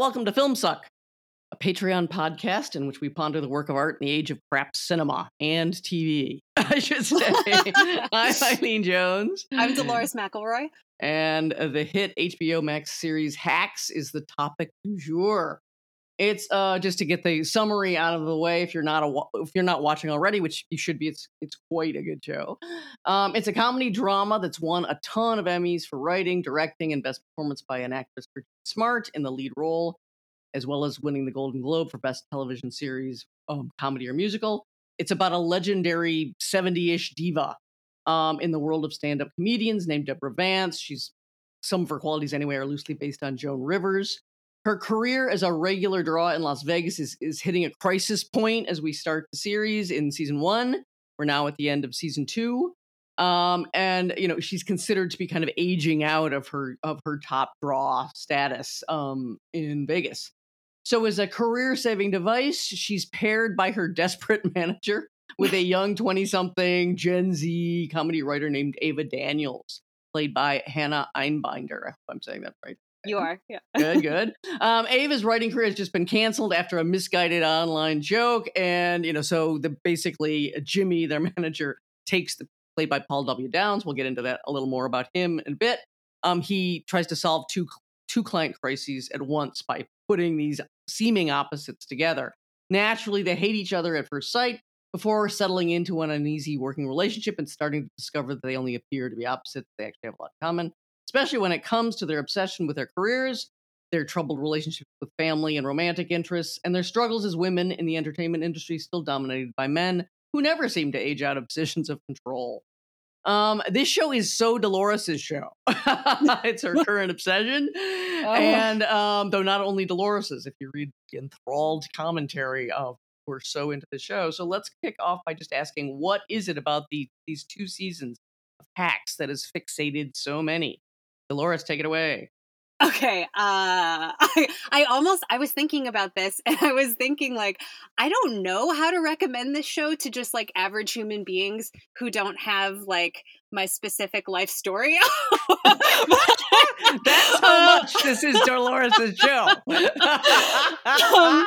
Welcome to Film Suck, a Patreon podcast in which we ponder the work of art in the age of crap cinema and TV. I should say. I'm Eileen Jones. I'm Dolores McElroy. And the hit HBO Max series Hacks is the topic du jour. It's uh, just to get the summary out of the way. If you're not a, if you're not watching already, which you should be, it's it's quite a good show. Um, it's a comedy drama that's won a ton of Emmys for writing, directing, and best performance by an actress, for Smart, in the lead role, as well as winning the Golden Globe for best television series, um, comedy or musical. It's about a legendary 70-ish diva um, in the world of stand-up comedians named Deborah Vance. She's some of her qualities anyway are loosely based on Joan Rivers. Her career as a regular draw in Las Vegas is, is hitting a crisis point as we start the series in season one. We're now at the end of season two. Um, and you know she's considered to be kind of aging out of her of her top draw status um, in Vegas. So as a career-saving device, she's paired by her desperate manager with a young 20-something Gen Z comedy writer named Ava Daniels, played by Hannah Einbinder. I hope I'm saying that right. You are, yeah. good, good. Um, Ava's writing career has just been canceled after a misguided online joke, and you know, so the basically Jimmy, their manager, takes the played by Paul W. Downs. We'll get into that a little more about him in a bit. Um, he tries to solve two two client crises at once by putting these seeming opposites together. Naturally, they hate each other at first sight before settling into an uneasy working relationship and starting to discover that they only appear to be opposites. They actually have a lot in common especially when it comes to their obsession with their careers, their troubled relationships with family and romantic interests, and their struggles as women in the entertainment industry still dominated by men who never seem to age out of positions of control. Um, this show is so Dolores's show. it's her current obsession, oh. and um, though not only Dolores's, if you read the enthralled commentary of we're so into the show. So let's kick off by just asking, what is it about the, these two seasons of Hacks that has fixated so many? Dolores, take it away. Okay. Uh I, I almost I was thinking about this and I was thinking like I don't know how to recommend this show to just like average human beings who don't have like my specific life story. That's how much this is Dolores' show. um,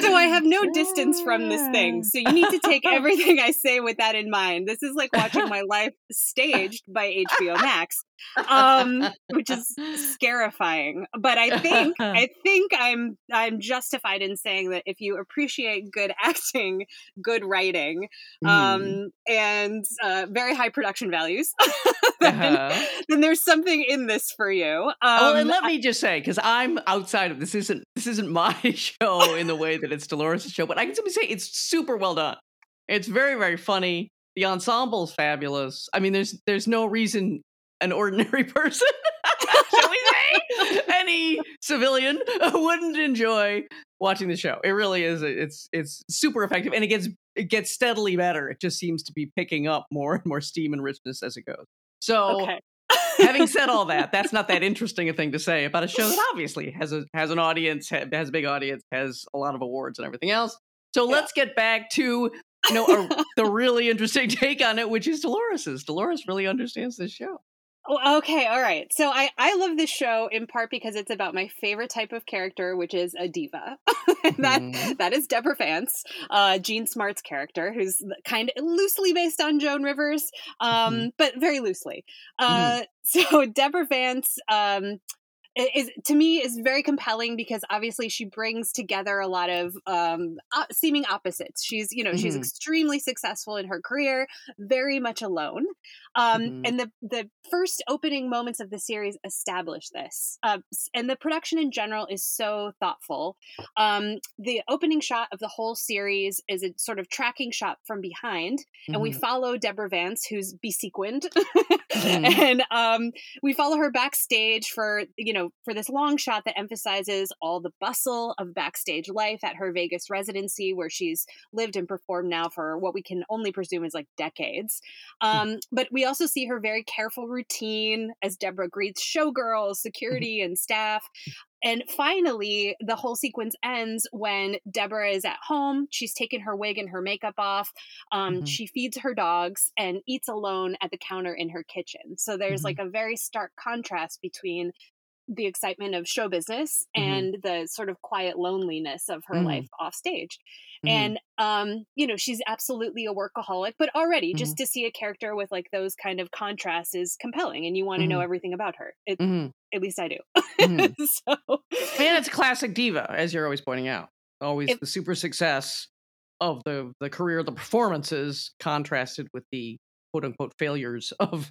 so I have no distance from this thing. So you need to take everything I say with that in mind. This is like watching my life staged by HBO Max, um, which is scarifying. But I think I think I'm I'm justified in saying that if you appreciate good acting, good writing, um, mm. and uh, very high production values, then, uh-huh. then there's something in this for you. Um, oh, and let me just say, because I'm outside of this isn't this isn't my show in the way that it's Dolores' show, but I can simply say it's super well done. It's very very funny. The ensemble's fabulous. I mean, there's there's no reason an ordinary person, shall we say, any civilian wouldn't enjoy watching the show. It really is. It's it's super effective, and it gets it gets steadily better. It just seems to be picking up more and more steam and richness as it goes. So okay having said all that, that's not that interesting a thing to say about a show that obviously has a has an audience, has a big audience, has a lot of awards and everything else. So yeah. let's get back to you know a, the really interesting take on it, which is Dolores's. Dolores really understands this show. Okay, all right. So I I love this show in part because it's about my favorite type of character, which is a diva. that mm-hmm. that is Deborah Vance, uh, Jean Smart's character, who's kind of loosely based on Joan Rivers, um, mm-hmm. but very loosely. Uh, mm-hmm. So Deborah Vance. Um, is to me is very compelling because obviously she brings together a lot of um, seeming opposites. She's you know mm-hmm. she's extremely successful in her career, very much alone, um, mm-hmm. and the the first opening moments of the series establish this. Uh, and the production in general is so thoughtful. Um, the opening shot of the whole series is a sort of tracking shot from behind, mm-hmm. and we mm-hmm. follow Deborah Vance, who's besequined, mm-hmm. and um, we follow her backstage for you know for this long shot that emphasizes all the bustle of backstage life at her Vegas residency, where she's lived and performed now for what we can only presume is like decades. Hmm. Um, but we also see her very careful routine as Deborah greets showgirls, mm-hmm. security, and staff. And finally, the whole sequence ends when Deborah is at home. She's taken her wig and her makeup off. Um, mm-hmm. She feeds her dogs and eats alone at the counter in her kitchen. So there's mm-hmm. like a very stark contrast between the excitement of show business mm-hmm. and the sort of quiet loneliness of her mm-hmm. life off stage. Mm-hmm. And um, you know, she's absolutely a workaholic, but already just mm-hmm. to see a character with like those kind of contrasts is compelling and you want to know mm-hmm. everything about her. It, mm-hmm. At least I do. so and it's classic diva, as you're always pointing out. Always it, the super success of the the career, the performances contrasted with the quote unquote failures of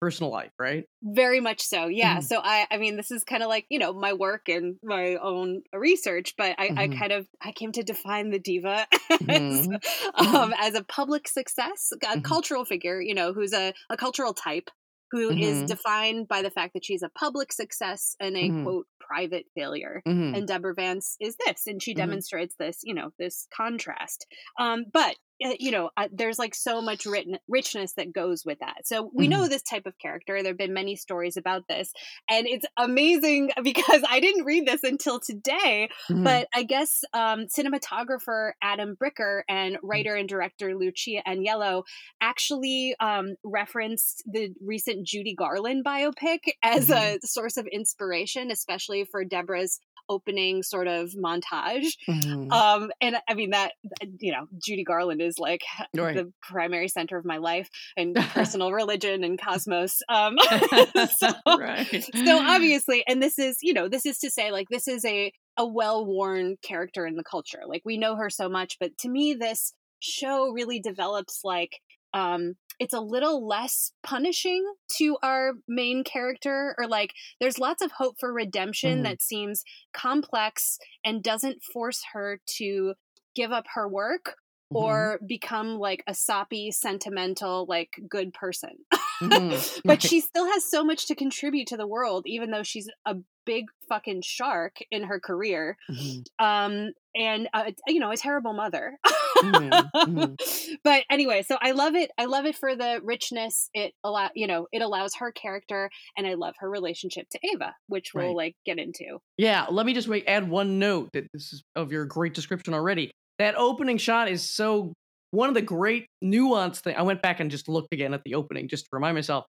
personal life, right? Very much so. Yeah. Mm-hmm. So I I mean this is kind of like, you know, my work and my own research, but I, mm-hmm. I kind of I came to define the diva mm-hmm. as, mm-hmm. um, as a public success, a mm-hmm. cultural figure, you know, who's a, a cultural type who mm-hmm. is defined by the fact that she's a public success and a mm-hmm. quote private failure. Mm-hmm. And Deborah Vance is this, and she demonstrates this, you know, this contrast. Um, but you know, uh, there's like so much written richness that goes with that. So we mm-hmm. know this type of character. There have been many stories about this, and it's amazing because I didn't read this until today. Mm-hmm. But I guess um, cinematographer Adam Bricker and mm-hmm. writer and director Lucia Aniello actually um, referenced the recent Judy Garland biopic as mm-hmm. a source of inspiration, especially for Deborah's opening sort of montage. Mm-hmm. Um, and I mean that you know Judy Garland is like right. the primary center of my life and personal religion and cosmos. Um, so, right. so obviously, and this is you know this is to say like this is a a well worn character in the culture. Like we know her so much, but to me this show really develops like um it's a little less punishing to our main character or like there's lots of hope for redemption mm-hmm. that seems complex and doesn't force her to give up her work mm-hmm. or become like a soppy sentimental like good person mm-hmm. but she still has so much to contribute to the world even though she's a big fucking shark in her career mm-hmm. um and uh, you know a terrible mother mm-hmm. mm-hmm. but anyway so i love it i love it for the richness it allow you know it allows her character and i love her relationship to ava which we'll right. like get into yeah let me just make, add one note that this is of your great description already that opening shot is so one of the great nuanced thing i went back and just looked again at the opening just to remind myself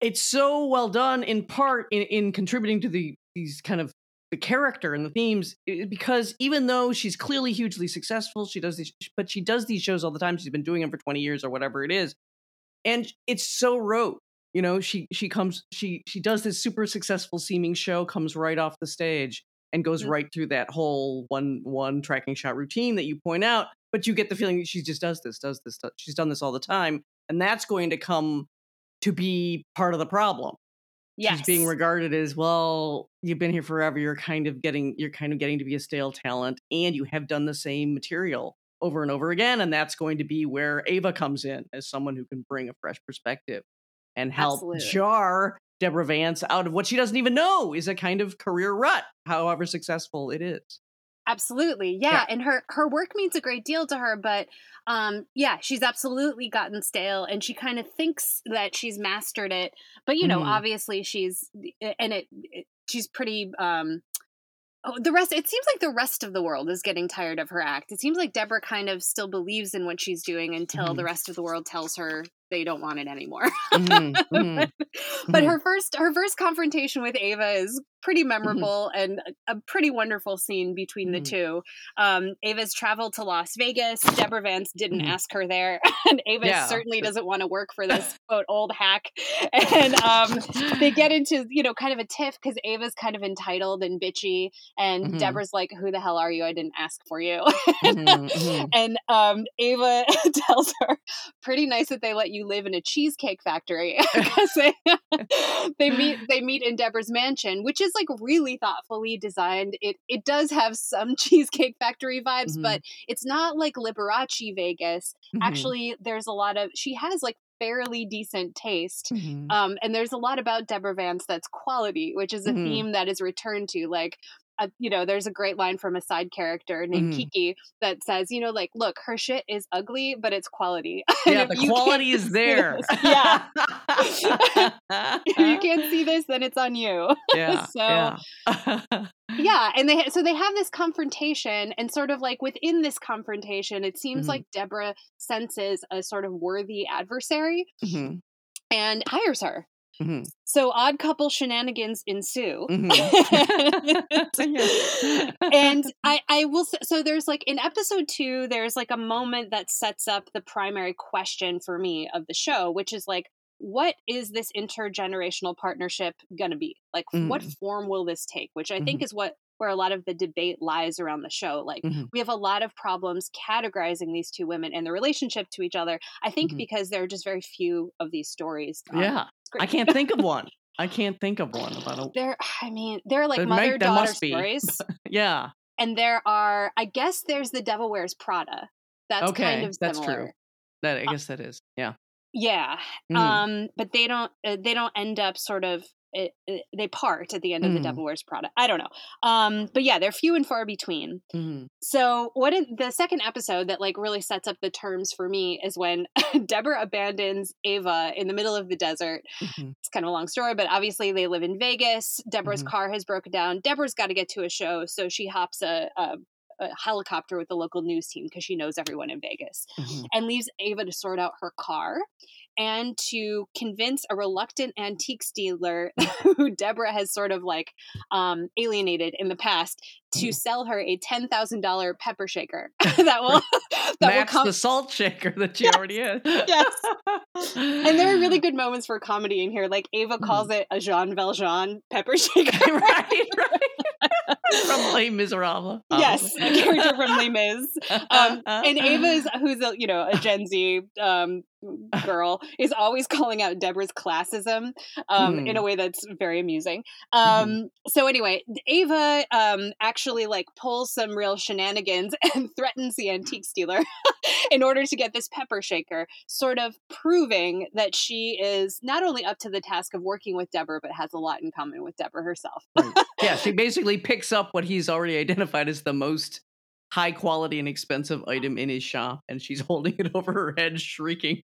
it's so well done in part in, in contributing to the these kind of the character and the themes because even though she's clearly hugely successful she does these but she does these shows all the time she's been doing them for 20 years or whatever it is and it's so rote you know she she comes she she does this super successful seeming show comes right off the stage and goes mm-hmm. right through that whole one one tracking shot routine that you point out but you get the feeling that she just does this does this does, she's done this all the time and that's going to come to be part of the problem. Yes. She's being regarded as well, you've been here forever, you're kind of getting you're kind of getting to be a stale talent and you have done the same material over and over again and that's going to be where Ava comes in as someone who can bring a fresh perspective and help Absolutely. jar Deborah Vance out of what she doesn't even know is a kind of career rut, however successful it is. Absolutely. Yeah. yeah. And her her work means a great deal to her, but um yeah, she's absolutely gotten stale and she kind of thinks that she's mastered it. But you know, mm. obviously she's and it, it she's pretty um Oh, the rest it seems like the rest of the world is getting tired of her act. It seems like Deborah kind of still believes in what she's doing until mm. the rest of the world tells her they don't want it anymore. mm-hmm, mm-hmm, but mm-hmm. her first her first confrontation with Ava is pretty mm-hmm. memorable and a, a, pretty wonderful scene between the mm-hmm. two. Um, Ava's traveled to Las Vegas. Deborah Vance didn't mm-hmm. ask her there, and Ava yeah. certainly doesn't want to work for this quote old hack. And um, they get into you know kind of a tiff because Ava's kind of entitled and bitchy, and Deborah's like, "Who the hell are you? I didn't ask for you." and um, Ava tells her, "Pretty nice that they let you live in a cheesecake factory because they they meet they meet in Deborah's mansion, which is like really thoughtfully designed. It it does have some cheesecake factory vibes, mm-hmm. but it's not like Liberace Vegas. Mm-hmm. Actually, there's a lot of she has like fairly decent taste. Mm-hmm. Um, and there's a lot about Deborah Vance that's quality, which is a mm-hmm. theme that is returned to. Like you know, there's a great line from a side character named mm. Kiki that says, you know, like, look, her shit is ugly, but it's quality. Yeah, the quality is there. This, yeah. if you can't see this, then it's on you. Yeah. so, yeah. yeah. And they, so they have this confrontation, and sort of like within this confrontation, it seems mm-hmm. like Deborah senses a sort of worthy adversary. Mm-hmm. And hires her Mm-hmm. So odd couple shenanigans ensue. Mm-hmm. and I, I will say, so there's like in episode two, there's like a moment that sets up the primary question for me of the show, which is like, what is this intergenerational partnership going to be? Like, mm. what form will this take? Which I mm-hmm. think is what where a lot of the debate lies around the show. Like, mm-hmm. we have a lot of problems categorizing these two women and the relationship to each other. I think mm-hmm. because there are just very few of these stories. Um, yeah. I can't think of one. I can't think of one about a. There, I mean, there are like mother daughter stories. yeah. And there are, I guess, there's the Devil Wears Prada. That's okay, kind of that's true. That I uh guess that is, yeah. Yeah. Mm. Um, but they don't. Uh, they don't end up sort of it, it, they part at the end of mm. the Devil Wears Prada. I don't know. Um, but yeah, they're few and far between. Mm. So what is, the second episode that like really sets up the terms for me is when Deborah abandons Ava in the middle of the desert. Mm-hmm. It's kind of a long story, but obviously they live in Vegas. Deborah's mm-hmm. car has broken down. Deborah's got to get to a show, so she hops a, a a helicopter with the local news team because she knows everyone in Vegas mm-hmm. and leaves Ava to sort out her car and to convince a reluctant antiques dealer who Deborah has sort of like um, alienated in the past to mm. sell her a ten thousand dollar pepper shaker that will that will come the salt shaker that she yes, already is. yes, and there are really good moments for comedy in here. Like Ava calls mm. it a Jean Valjean pepper shaker. right, right. from Les Miserables. Yes, a character from Les Mis. Um, and Ava is who's a you know a Gen Z um, girl is always calling out Deborah's classism um, mm. in a hmm. way that's very amusing. Mm. So anyway, Ava um, actually like pulls some real shenanigans and threatens the antique dealer in order to get this pepper shaker, sort of proving that she is not only up to the task of working with Deborah, but has a lot in common with Deborah herself. right. Yeah, she basically picks up what he's already identified as the most high quality and expensive item in his shop, and she's holding it over her head, shrieking.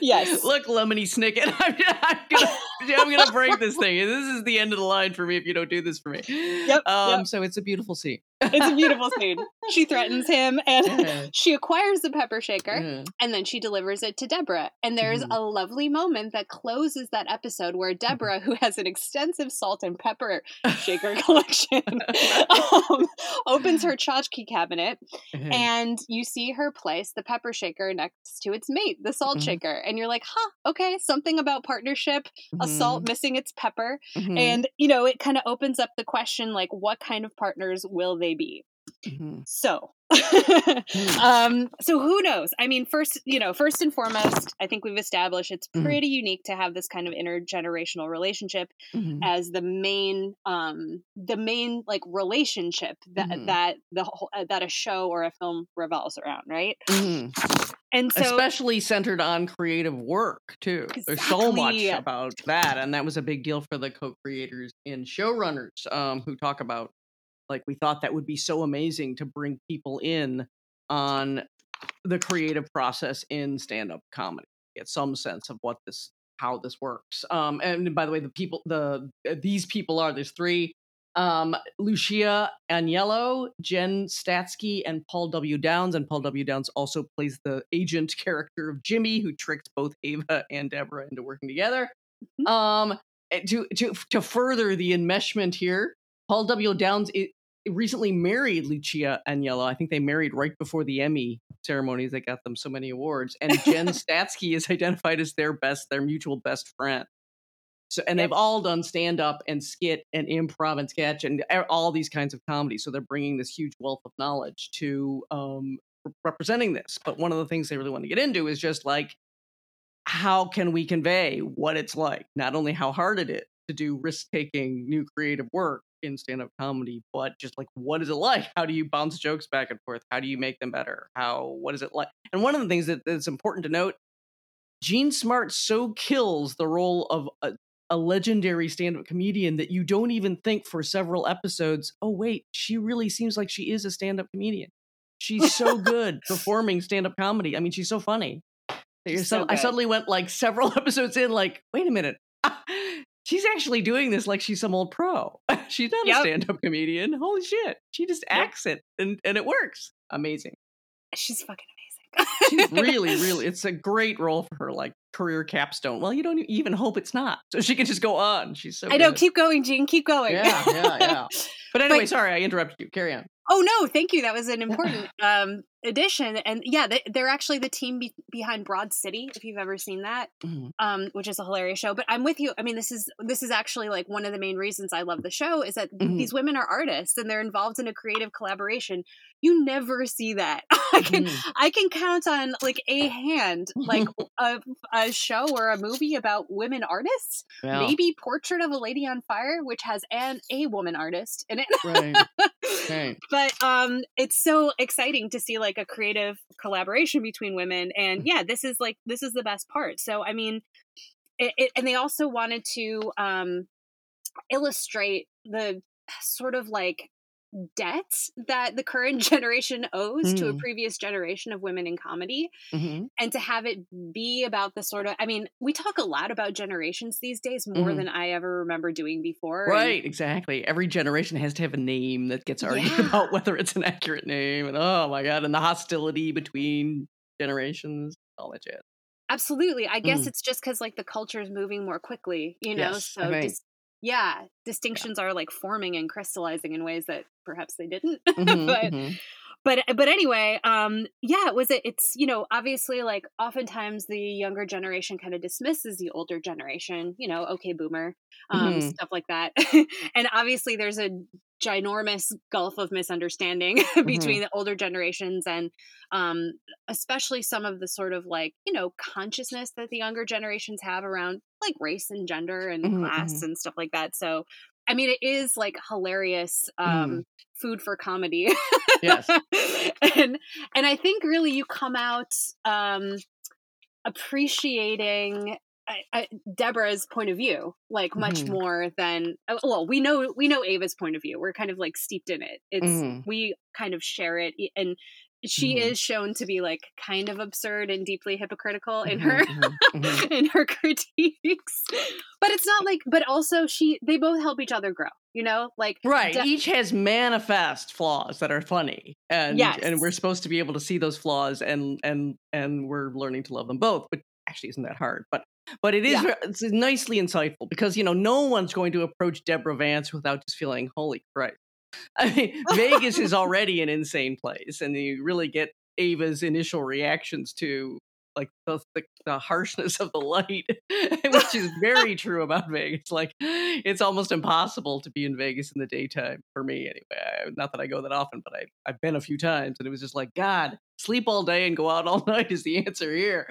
Yes. Look, Lemony Snicket, I'm, I'm, gonna, I'm gonna break this thing. This is the end of the line for me if you don't do this for me. Yep. Um, yep. So it's a beautiful scene. it's a beautiful scene. She threatens him, and yeah. she acquires the pepper shaker, yeah. and then she delivers it to Deborah. And there's mm. a lovely moment that closes that episode where Deborah, who has an extensive salt and pepper shaker collection, um, opens her tchotchke cabinet, mm-hmm. and you see her place the pepper shaker next to its mate, the salt mm-hmm. shaker, and you're like, "Huh, okay, something about partnership, mm-hmm. A salt mm-hmm. missing its pepper," mm-hmm. and you know, it kind of opens up the question, like, what kind of partners will they be? Mm-hmm. So, mm. um, so who knows? I mean, first, you know, first and foremost, I think we've established it's mm-hmm. pretty mm-hmm. unique to have this kind of intergenerational relationship mm-hmm. as the main, um, the main like relationship that mm-hmm. that the whole, uh, that a show or a film revolves around, right? And so, especially centered on creative work too. Exactly. There's so much about that, and that was a big deal for the co-creators and showrunners um, who talk about like we thought that would be so amazing to bring people in on the creative process in stand-up comedy get some sense of what this how this works um and by the way the people the uh, these people are there's three um lucia aniello jen statsky and paul w downs and paul w downs also plays the agent character of jimmy who tricks both ava and deborah into working together mm-hmm. um to to to further the enmeshment here Paul W. Downs recently married Lucia Aniello. I think they married right before the Emmy ceremonies that got them so many awards. And Jen Statsky is identified as their best, their mutual best friend. So, and they've all done stand up and skit and improv and sketch and all these kinds of comedy. So they're bringing this huge wealth of knowledge to um, representing this. But one of the things they really want to get into is just like, how can we convey what it's like? Not only how hard it is to do risk taking new creative work, in stand-up comedy but just like what is it like how do you bounce jokes back and forth how do you make them better how what is it like and one of the things that, that's important to note Jean Smart so kills the role of a, a legendary stand-up comedian that you don't even think for several episodes oh wait she really seems like she is a stand-up comedian she's so good performing stand-up comedy i mean she's so funny so I suddenly went like several episodes in, like, wait a minute, she's actually doing this like she's some old pro. she's not yep. a stand-up comedian. Holy shit. She just acts yep. it and, and it works. Amazing. She's fucking amazing. she's really, really it's a great role for her, like career capstone. Well, you don't even hope it's not. So she can just go on. She's so I know, keep going, Jean, keep going. Yeah, yeah, yeah. But anyway, sorry, I interrupted you. Carry on. Oh no, thank you. That was an important um, addition, and yeah, they, they're actually the team be- behind Broad City. If you've ever seen that, Mhm. um, which is a hilarious show. But I'm with you. I mean, this is this is actually like one of the main reasons I love the show is that Mhm. these women are artists and they're involved in a creative collaboration. You never see that. I can Mhm. I can count on like a hand, like a, a show or a movie about women artists. Yeah, Maybe Portrait of a Lady on Fire, which has an a woman artist in it. right, right. but um it's so exciting to see like a creative collaboration between women and Mm. yeah this is like this is the best part so i mean it, it, and they also wanted to um illustrate the sort of like debt that the current generation owes to a Mm. previous generation of women in comedy hmm and to have it be about the sort of i mean we talk a lot about generations these days more Mhm. than i ever remember doing before and- Right, exactly. Every generation has to have a name that gets argued Yeah. about whether it's an accurate name, and oh my god, and the hostility between generations, all that jazz. Absolutely. I guess Mm. it's just because like the culture is moving more quickly, you know. Yes, so think. dis- yeah, distinctions are like forming and crystallizing in ways that perhaps they didn't. Mhm, but mhm. but but anyway, um, yeah, it was it. It's you know obviously like oftentimes the younger generation kind of dismisses the older generation. You know, okay, boomer, um, Mhm. stuff like that. and obviously there's a ginormous gulf of misunderstanding between the older generations and um especially some of the sort of like you know consciousness that the younger generations have around like race and gender and Mhm, class and stuff like that. So i mean it is like hilarious um food for comedy. Yes. and and i think really you come out um appreciating I, I, Deborah's point of view, like much Mhm. more than uh, well, we know we know Ava's point of view. We're kind of like steeped in it. It's Mhm. we kind of share it, and she Mhm. is shown to be like kind of absurd and deeply hypocritical in Mhm, her mhm, mhm. in her critiques. But it's not like, but also she they both help each other grow. You know, like Right. De- Each has manifest flaws that are funny. And Yes. and we're supposed to be able to see those flaws and and and we're learning to love them both, but actually isn't that hard. But but it is Yeah. it's uh, nicely insightful because you know no one's going to approach Deborah Vance without just feeling holy Christ. I mean, Vegas is already an insane place, and you really get Ava's initial reactions to like the, the, the harshness of the light, which is very true about Vegas. Like, it's almost impossible to be in Vegas in the daytime for me, anyway. I, not that I go that often, but I, I've been a few times, and it was just like, God, sleep all day and go out all night is the answer here.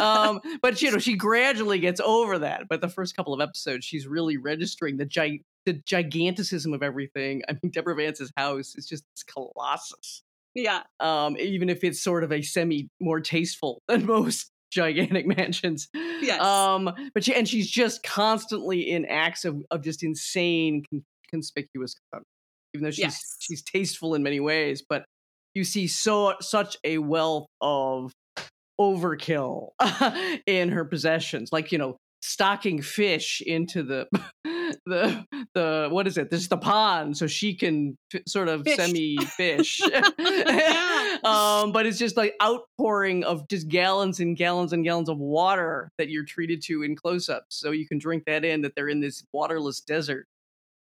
um, but you know, she gradually gets over that. But the first couple of episodes, she's really registering the gi- the giganticism of everything. I mean, Deborah Vance's house is just this colossus yeah, um, even if it's sort of a semi more tasteful than most gigantic mansions. Yes. Um, but she and she's just constantly in acts of, of just insane con- conspicuous conduct, even though she's Yes. she's tasteful in many ways. But you see so such a wealth of overkill in her possessions, like you know stocking fish into the the the what is it? This is the pond so she can f- sort of semi fish. Um but it's just like outpouring of just gallons and gallons and gallons of water that you're treated to in close-ups so you can drink that in that they're in this waterless desert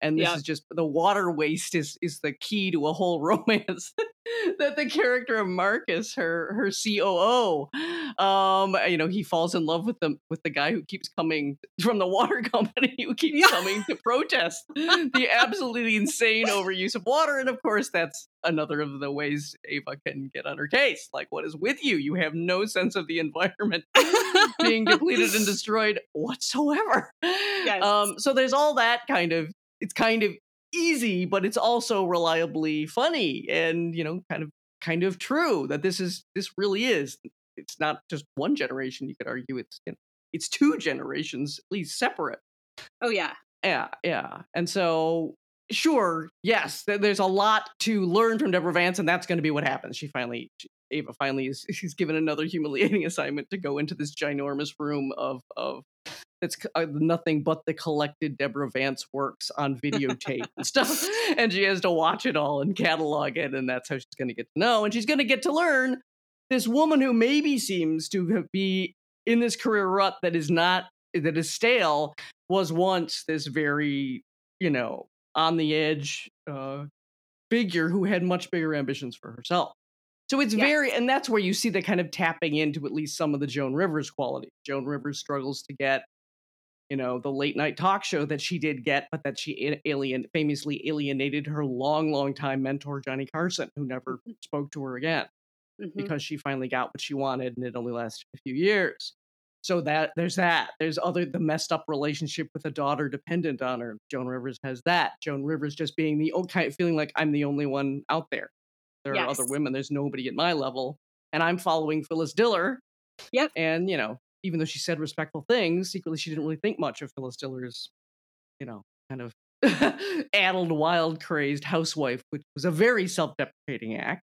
and this Yeah. is just the water waste is is the key to a whole romance that the character of Marcus, her her COO, um, you know, he falls in love with the with the guy who keeps coming from the water company who keeps Yeah. coming to protest the absolutely insane overuse of water, and of course, that's another of the ways Ava can get on her case. Like, what is with you? You have no sense of the environment being depleted and destroyed whatsoever. Um, so there's all that kind of it's kind of easy, but it's also reliably funny and you know, kind of kind of true that this is this really is. It's not just one generation. You could argue it's you know, it's two generations at least separate. oh yeah, Yeah, yeah. And so, sure, yes, th- there's a lot to learn from Deborah Vance, and that's going to be what happens. She finally, she, Ava finally is she's given another humiliating assignment to go into this ginormous room of of that's uh, nothing but the collected Deborah Vance works on videotape and stuff, and she has to watch it all and catalog it, and that's how she's going to get to know, and she's going to get to learn this woman who maybe seems to be in this career rut that is not that is stale was once this very you know on the edge uh, figure who had much bigger ambitions for herself. So it's yes. very, and that's where you see the kind of tapping into at least some of the Joan Rivers quality. Joan Rivers struggles to get, you know, the late night talk show that she did get, but that she alien famously alienated her long, long time mentor Johnny Carson, who never mm-hmm. spoke to her again mm-hmm. because she finally got what she wanted, and it only lasted a few years. So that there's that. There's other the messed up relationship with a daughter dependent on her. Joan Rivers has that. Joan Rivers just being the old kind of feeling like I'm the only one out there. There yes. are other women. There's nobody at my level, and I'm following Phyllis Diller. Yep. And you know, even though she said respectful things, secretly she didn't really think much of Phyllis Diller's, you know, kind of addled, wild, crazed housewife, which was a very self-deprecating act.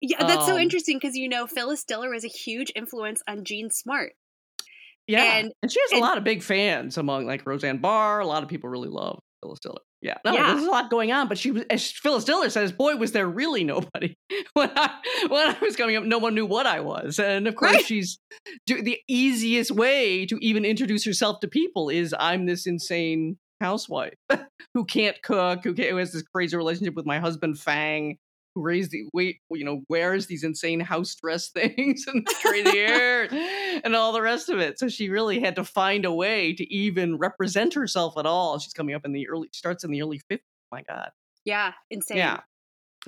Yeah, that's um, so interesting because you know Phyllis Diller was a huge influence on Jean Smart. Yeah, and, and she has and, a lot of big fans among like Roseanne Barr. A lot of people really love Phyllis Diller. Yeah, no, yeah. there's a lot going on, but she was, as Phyllis Diller says, boy, was there really nobody when I when I was coming up. No one knew what I was, and of course, right. she's the easiest way to even introduce herself to people is I'm this insane housewife who can't cook, who, can't, who has this crazy relationship with my husband Fang, who raised the wait, you know, wears these insane house dress things and crazy hair and all the rest of it. So she really had to find a way to even represent herself at all. She's coming up in the early starts in the early 50s. My God. Yeah, insane. Yeah.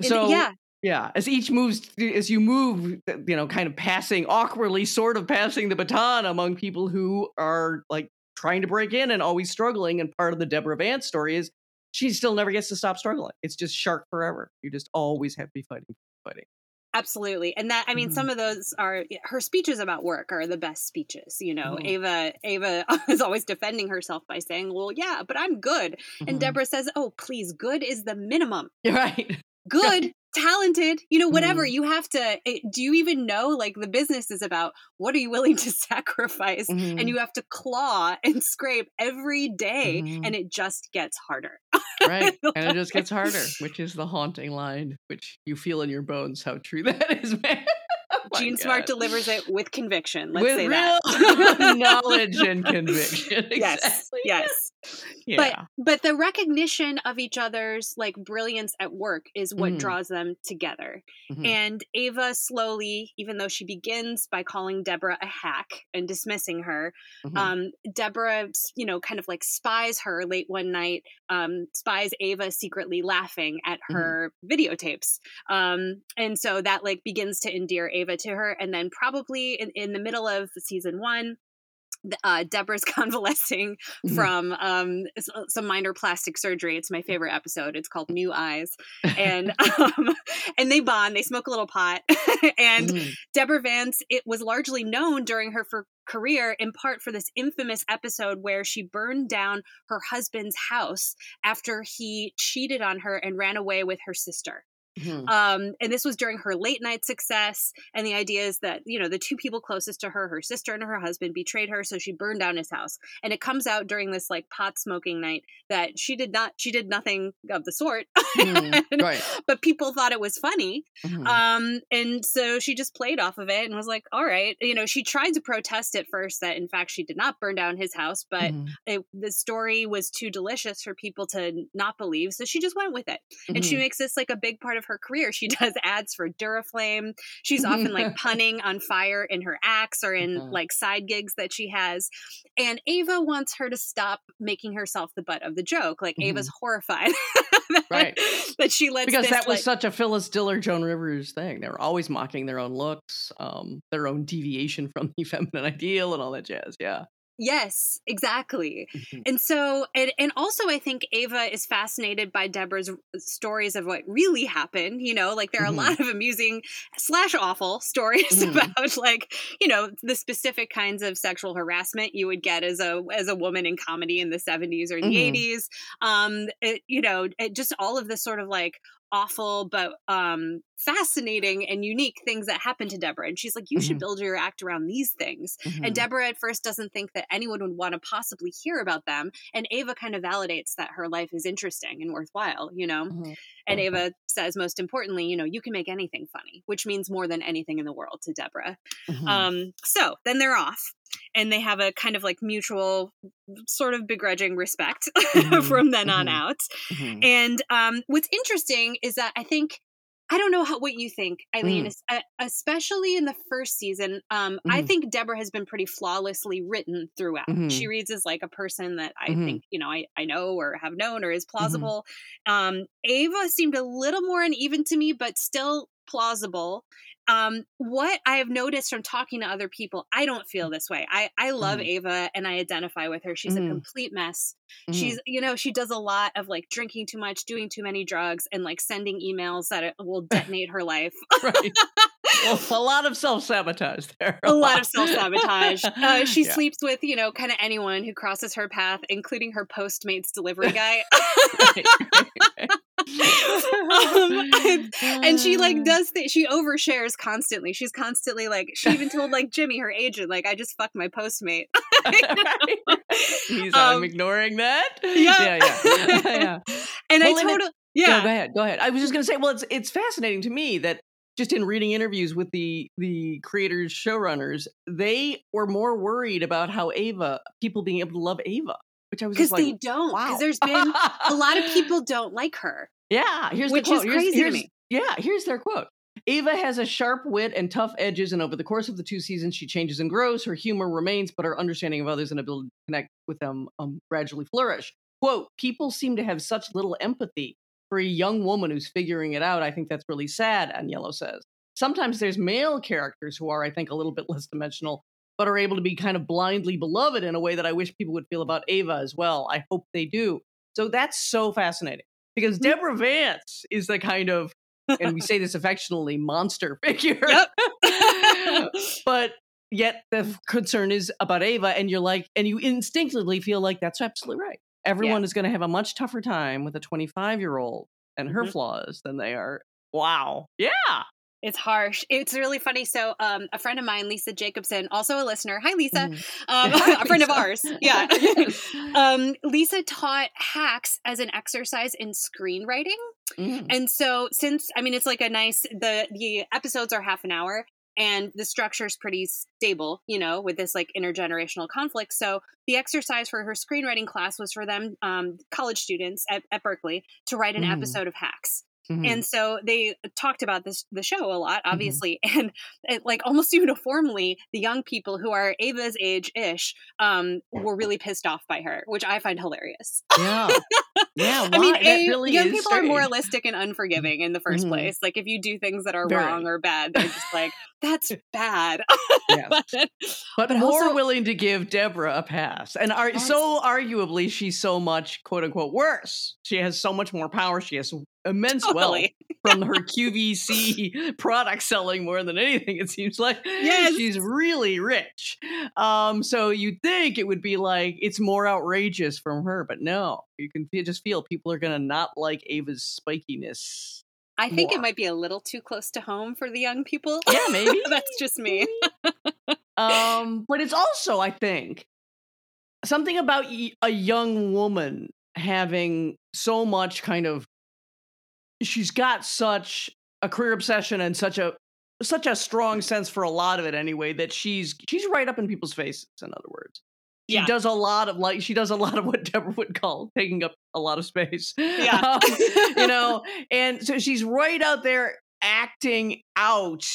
So yeah. Yeah, as each moves, as you move, you know, kind of passing awkwardly, sort of passing the baton among people who are like trying to break in and always struggling. And part of the Deborah Vance story is she still never gets to stop struggling. It's just shark forever. You just always have to be fighting, fighting. Absolutely. And that I mean mm-hmm. some of those are her speeches about work are the best speeches, you know. Mm-hmm. Ava Ava is always defending herself by saying, "Well, yeah, but I'm good." Mm-hmm. And Deborah says, "Oh, please, good is the minimum." Right. Good talented you know whatever mm. you have to it, eh, do you even know like the business is about what are you willing to sacrifice mm-hmm. and you have to claw and scrape every day, mm-hmm. and it just gets harder right and it just gets harder which is the haunting line which you feel in your bones how true that is man oh Jean God. Smart delivers it with conviction. Let's with say real that. knowledge and conviction. Yes, yes. Yeah. But but the recognition of each other's like brilliance at work is what mm. draws them together. Mm-hmm. And Ava slowly, even though she begins by calling Deborah a hack and dismissing her, mm-hmm. um, Deborah, you know, kind of like spies her late one night, um, spies Ava secretly laughing at mm-hmm. her mm-hmm. videotapes. Um, and so that like begins to endear Ava to her. And then probably in, in the middle of season one, uh, Deborah's convalescing mm-hmm. from um, uh, some minor plastic surgery. It's my favorite episode. It's called New Eyes, and um, and they bond. They smoke a little pot, and mm-hmm. Deborah Vance. It was largely known during her for career in part for this infamous episode where she burned down her husband's house after he cheated on her and ran away with her sister. Mm-hmm. Um, and this was during her late night success. And the idea is that, you know, the two people closest to her, her sister and her husband, betrayed her. So she burned down his house. And it comes out during this like pot smoking night that she did not, she did nothing of the sort. Mm, right. But people thought it was funny. Mm-hmm. Um, and so she just played off of it and was like, all right. You know, she tried to protest at first that in fact she did not burn down his house, but mm-hmm. it, the story was too delicious for people to not believe. So she just went with it. And she mm-hmm. makes this like a big part of her career. She does ads for Duraflame. She's often like punning on fire in her acts or in mm-hmm. like side gigs that she has. And Ava wants her to stop making herself the butt of the joke. Like mm-hmm. Ava's horrified. that, right. That she lets because this, that was like, such a Phyllis Diller, Joan Rivers thing. They were always mocking their own looks, um, their own deviation from the feminine ideal, and all that jazz. Yeah. Yes, exactly. Mm-hmm. And so, and, and also, I think Ava is fascinated by Deborah's stories of what really happened. You know, like there are mm-hmm. a lot of amusing slash awful stories mm-hmm. about, like, you know, the specific kinds of sexual harassment you would get as a as a woman in comedy in the seventies or the 80s mm-hmm. Um, it, you know, it, just all of this sort of like awful but um fascinating and unique things that happen to Deborah. And she's like, you mm-hmm. should build your act around these things. Mm-hmm. And Deborah at first doesn't think that anyone would want to possibly hear about them. And Ava kind of validates that her life is interesting and worthwhile, you know? Mm-hmm. And mm-hmm. Ava says, most importantly, you know, you can make anything funny, which means more than anything in the world to Deborah. Mm-hmm. Um, so then they're off. And they have a kind of like mutual, sort of begrudging respect mm-hmm. from then on mm-hmm. out. Mm-hmm. And um, what's interesting is that I think I don't know how what you think, Eileen, mm. especially in the first season. Um, mm-hmm. I think Deborah has been pretty flawlessly written throughout. Mm-hmm. She reads as like a person that I mm-hmm. think you know I, I know or have known or is mm-hmm. plausible. Um, Ava seemed a little more uneven to me, but still plausible. Um, what I have noticed from talking to other people, I don't feel this way. I, I love mm. Ava and I identify with her. She's mm. a complete mess. Mm. She's, you know, she does a lot of like drinking too much, doing too many drugs, and like sending emails that will detonate her life. right. Well, a lot of self sabotage there. A, a lot. lot. of self sabotage. Uh, she yeah. sleeps with, you know, kind of anyone who crosses her path, including her Postmates delivery guy. um, and, she like does th- she overshares constantly. She's constantly like she even told like Jimmy, her agent, like I just fucked my postmate. He's um, I'm ignoring that. Yeah, yeah, yeah. yeah. And well, I told yeah. No, go ahead, go ahead. I was just gonna say, well, it's it's fascinating to me that just in reading interviews with the the creators showrunners they were more worried about how ava people being able to love ava which i was because like, they don't because wow. there's been a lot of people don't like her yeah here's which the quote. is crazy here's, here's, to me yeah here's their quote ava has a sharp wit and tough edges and over the course of the two seasons she changes and grows her humor remains but her understanding of others and ability to connect with them um, gradually flourish quote people seem to have such little empathy for a young woman who's figuring it out, I think that's really sad, Aniello says. Sometimes there's male characters who are, I think, a little bit less dimensional, but are able to be kind of blindly beloved in a way that I wish people would feel about Ava as well. I hope they do. So that's so fascinating because mm-hmm. Deborah Vance is the kind of, and we say this affectionately, monster figure. Yep. but yet the concern is about Ava, and you're like, and you instinctively feel like that's absolutely right everyone yeah. is going to have a much tougher time with a 25 year old and her mm-hmm. flaws than they are. Wow. Yeah. It's harsh. It's really funny. So, um, a friend of mine, Lisa Jacobson, also a listener. Hi, Lisa. Mm. Um, a friend of ours. Yeah. um, Lisa taught hacks as an exercise in screenwriting. Mm. And so, since I mean, it's like a nice the the episodes are half an hour, and the structure is pretty stable you know with this like intergenerational conflict so the exercise for her screenwriting class was for them um, college students at, at berkeley to write an mm. episode of hacks Mm-hmm. And so they talked about this the show a lot, mm-hmm. obviously, mm-hmm. and it, like almost uniformly, the young people who are Ava's age ish um, were really pissed off by her, which I find hilarious. Yeah, yeah. I mean, a, really young people strange. are moralistic and unforgiving in the 1st mm-hmm. place. Like if you do things that are Very. wrong or bad, they're just like, "That's bad." yes. but, but, but, more also, willing to give Deborah a pass, and are yes. so arguably she's so much quote unquote worse. She has so much more power. She has immense totally. From her QVC product selling more than anything. It seems like yes. she's really rich. Um, so you'd think it would be like it's more outrageous from her, but no, you can just feel people are gonna not like Ava's spikiness. I think more. it might be a little too close to home for the young people. Yeah, maybe that's just me. um, but it's also, I think, something about a young woman having so much kind of she's got such a career obsession and such a such a strong sense for a lot of it anyway that she's she's right up in people's faces in other words. She yeah. does a lot of like she does a lot of what deborah would call taking up a lot of space. Yeah. Um, you know and so she's right out there acting out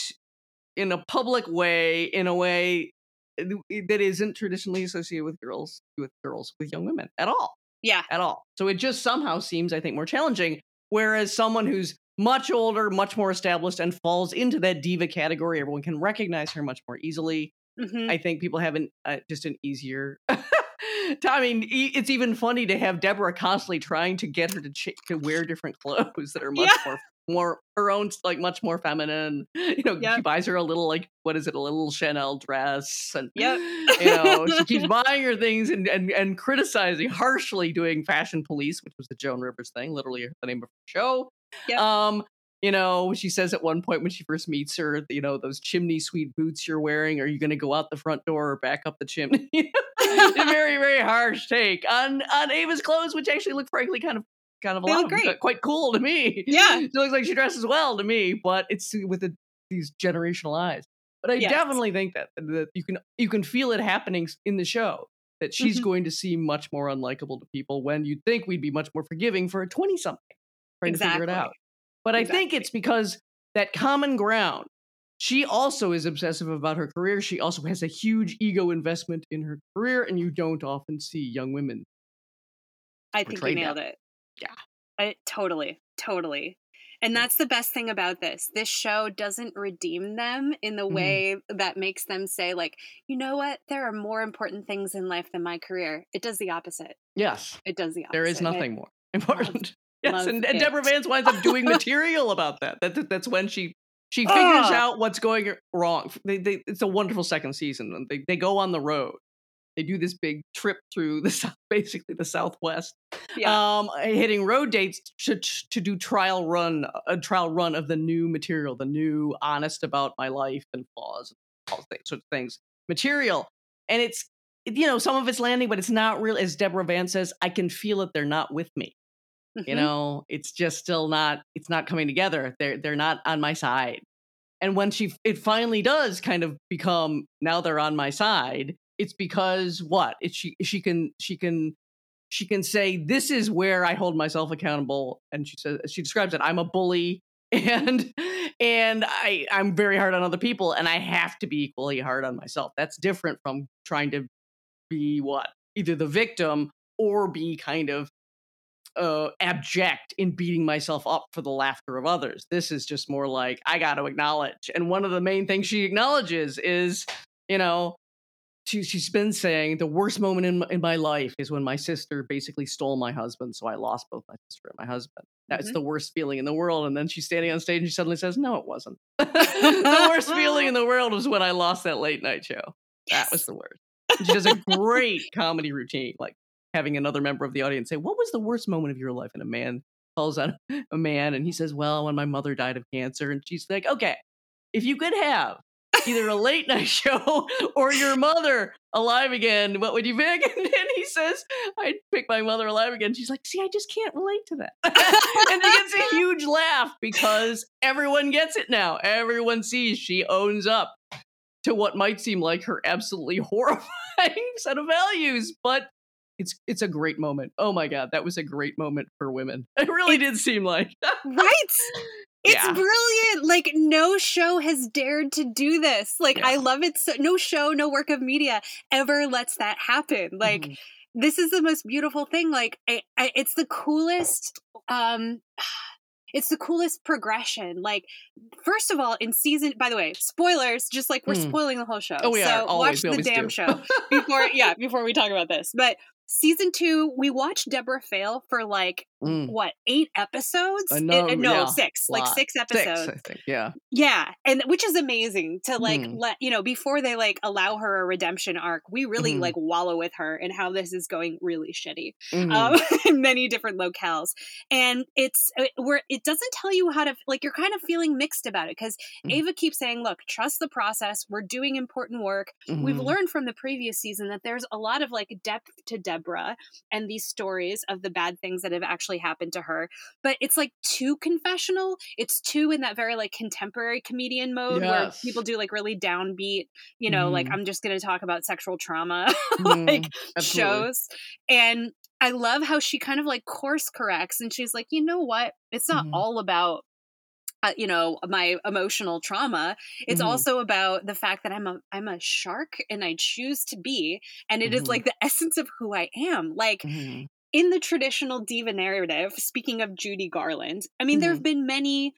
in a public way in a way that isn't traditionally associated with girls with girls with young women at all. Yeah. At all. So it just somehow seems i think more challenging Whereas someone who's much older, much more established, and falls into that diva category, everyone can recognize her much more easily. Mm-hmm. I think people have an, uh, just an easier. I mean, it's even funny to have Deborah constantly trying to get her to ch- to wear different clothes that are much yeah. more more her own like much more feminine. You know, yep. she buys her a little like what is it, a little Chanel dress, and yep. you know she keeps buying her things and, and and criticizing harshly doing fashion police, which was the Joan Rivers thing, literally the name of her show. Yep. Um, you know, she says at one point when she first meets her, you know, those chimney sweet boots you're wearing, are you going to go out the front door or back up the chimney? a very, very harsh take on on Ava's clothes, which actually look frankly kind of kind of a lot great. Of, quite cool to me. Yeah, she looks like she dresses well to me, but it's with the, these generational eyes. But I Yes. definitely think that that you can you can feel it happening in the show that she's Mhm. going to seem much more unlikable to people when you'd think we'd be much more forgiving for a 20 something trying to figure it out. But I think it's because that common ground. She also is obsessive about her career. She also has a huge ego investment in her career, and you don't often see young women. I think you nailed that. it. Yeah. I, totally, totally. And that's the best thing about this. This show doesn't redeem them in the Mhm. way that makes them say, like, you know what? There are more important things in life than my career. It does the opposite. Yes, It does the opposite. there is I- nothing more important. yes, love and, and Deborah. Vance winds up doing material about that. that. that- That's when she she figures out what's going wrong. They, they, it's a wonderful second season. They they go on the road. They do this big trip through the south, basically the Southwest, Yeah. um, hitting road dates to to do trial run a trial run of the new material, the new honest about my life and flaws, all things, sorts of things material, and it's you know some of it's landing, but it's not real. As Deborah Vance says, I can feel it. They're not with me. You Mhm. know, it's just still not. It's not coming together. They're they're not on my side. And when she it finally does kind of become now they're on my side, it's because what? It's she she can she can she can say this is where I hold myself accountable and she says she describes it I'm a bully and and I I'm very hard on other people and I have to be equally hard on myself. That's different from trying to be what? Either the victim or be kind of uh, abject in beating myself up for the laughter of others. This is just more like I got to acknowledge. And one of the main things she acknowledges is, you know, she, she's been saying the worst moment in, my- in my life is when my sister basically stole my husband. So I lost both my sister and my husband. That's Mhm. the worst feeling in the world. And then she's standing on stage and she suddenly says, No, it wasn't. the worst feeling in the world was when I lost that late night show. That was the worst. And she does a great comedy routine, like having another member of the audience say, What was the worst moment of your life? And a man calls out a man and he says, Well, when my mother died of cancer. And she's like, Okay, if you could have either a late night show or your mother alive again, what would you pick? And then he says, I'd pick my mother alive again. She's like, See, I just can't relate to that. and he gets a huge laugh because everyone gets it now. Everyone sees she owns up to what might seem like her absolutely horrifying set of values, but it's it's a great moment. Oh my god, that was a great moment for women. It really did seem like. right? It's Yeah. brilliant. Like no show has dared to do this. Like Yeah. I love it so no show, no work of media ever lets that happen. Like Mhm. this is the most beautiful thing. Like I, I, it's the coolest um it's the coolest progression. Like first of all in season by the way, spoilers just like we're Mm. spoiling the whole show. Oh, we so. Always. watch the damn do. show before yeah, before we talk about this. But season 2 we watched Deborah fail for like Mm. what, 8 episodes? I It- know, uh, no, yeah, 6. Like lot. 6 Six, episodes. I think. Yeah. Yeah, and which is amazing to like Mhm. let you know before they like allow her a redemption arc. We really Mhm. like wallow with her and how this is going really shitty Mhm. um, in many different locales, and it's uh, where it doesn't tell you how to like. You're kind of feeling mixed about it because Mhm. Ava keeps saying, "Look, trust the process. We're doing important work. We've Mhm. learned from the previous season that there's a lot of like depth to Deborah and these stories of the bad things that have actually happened to her. But it's like too confessional. It's too in that very like contemporary comedian mode where people do like really downbeat, you know, like Mhm. I'm just going to talk about sexual trauma Mhm. like Absolutely. shows. And I love how she kind of like course corrects and she's like, you know what? It's not Mhm. all about uh, you know my emotional trauma it's Mhm. also about the fact that i'm a i'm a shark and i choose to be and it is Mhm. like the essence of who i am like Mhm. In the traditional diva narrative speaking of judy garland i mean there Mhm. have been many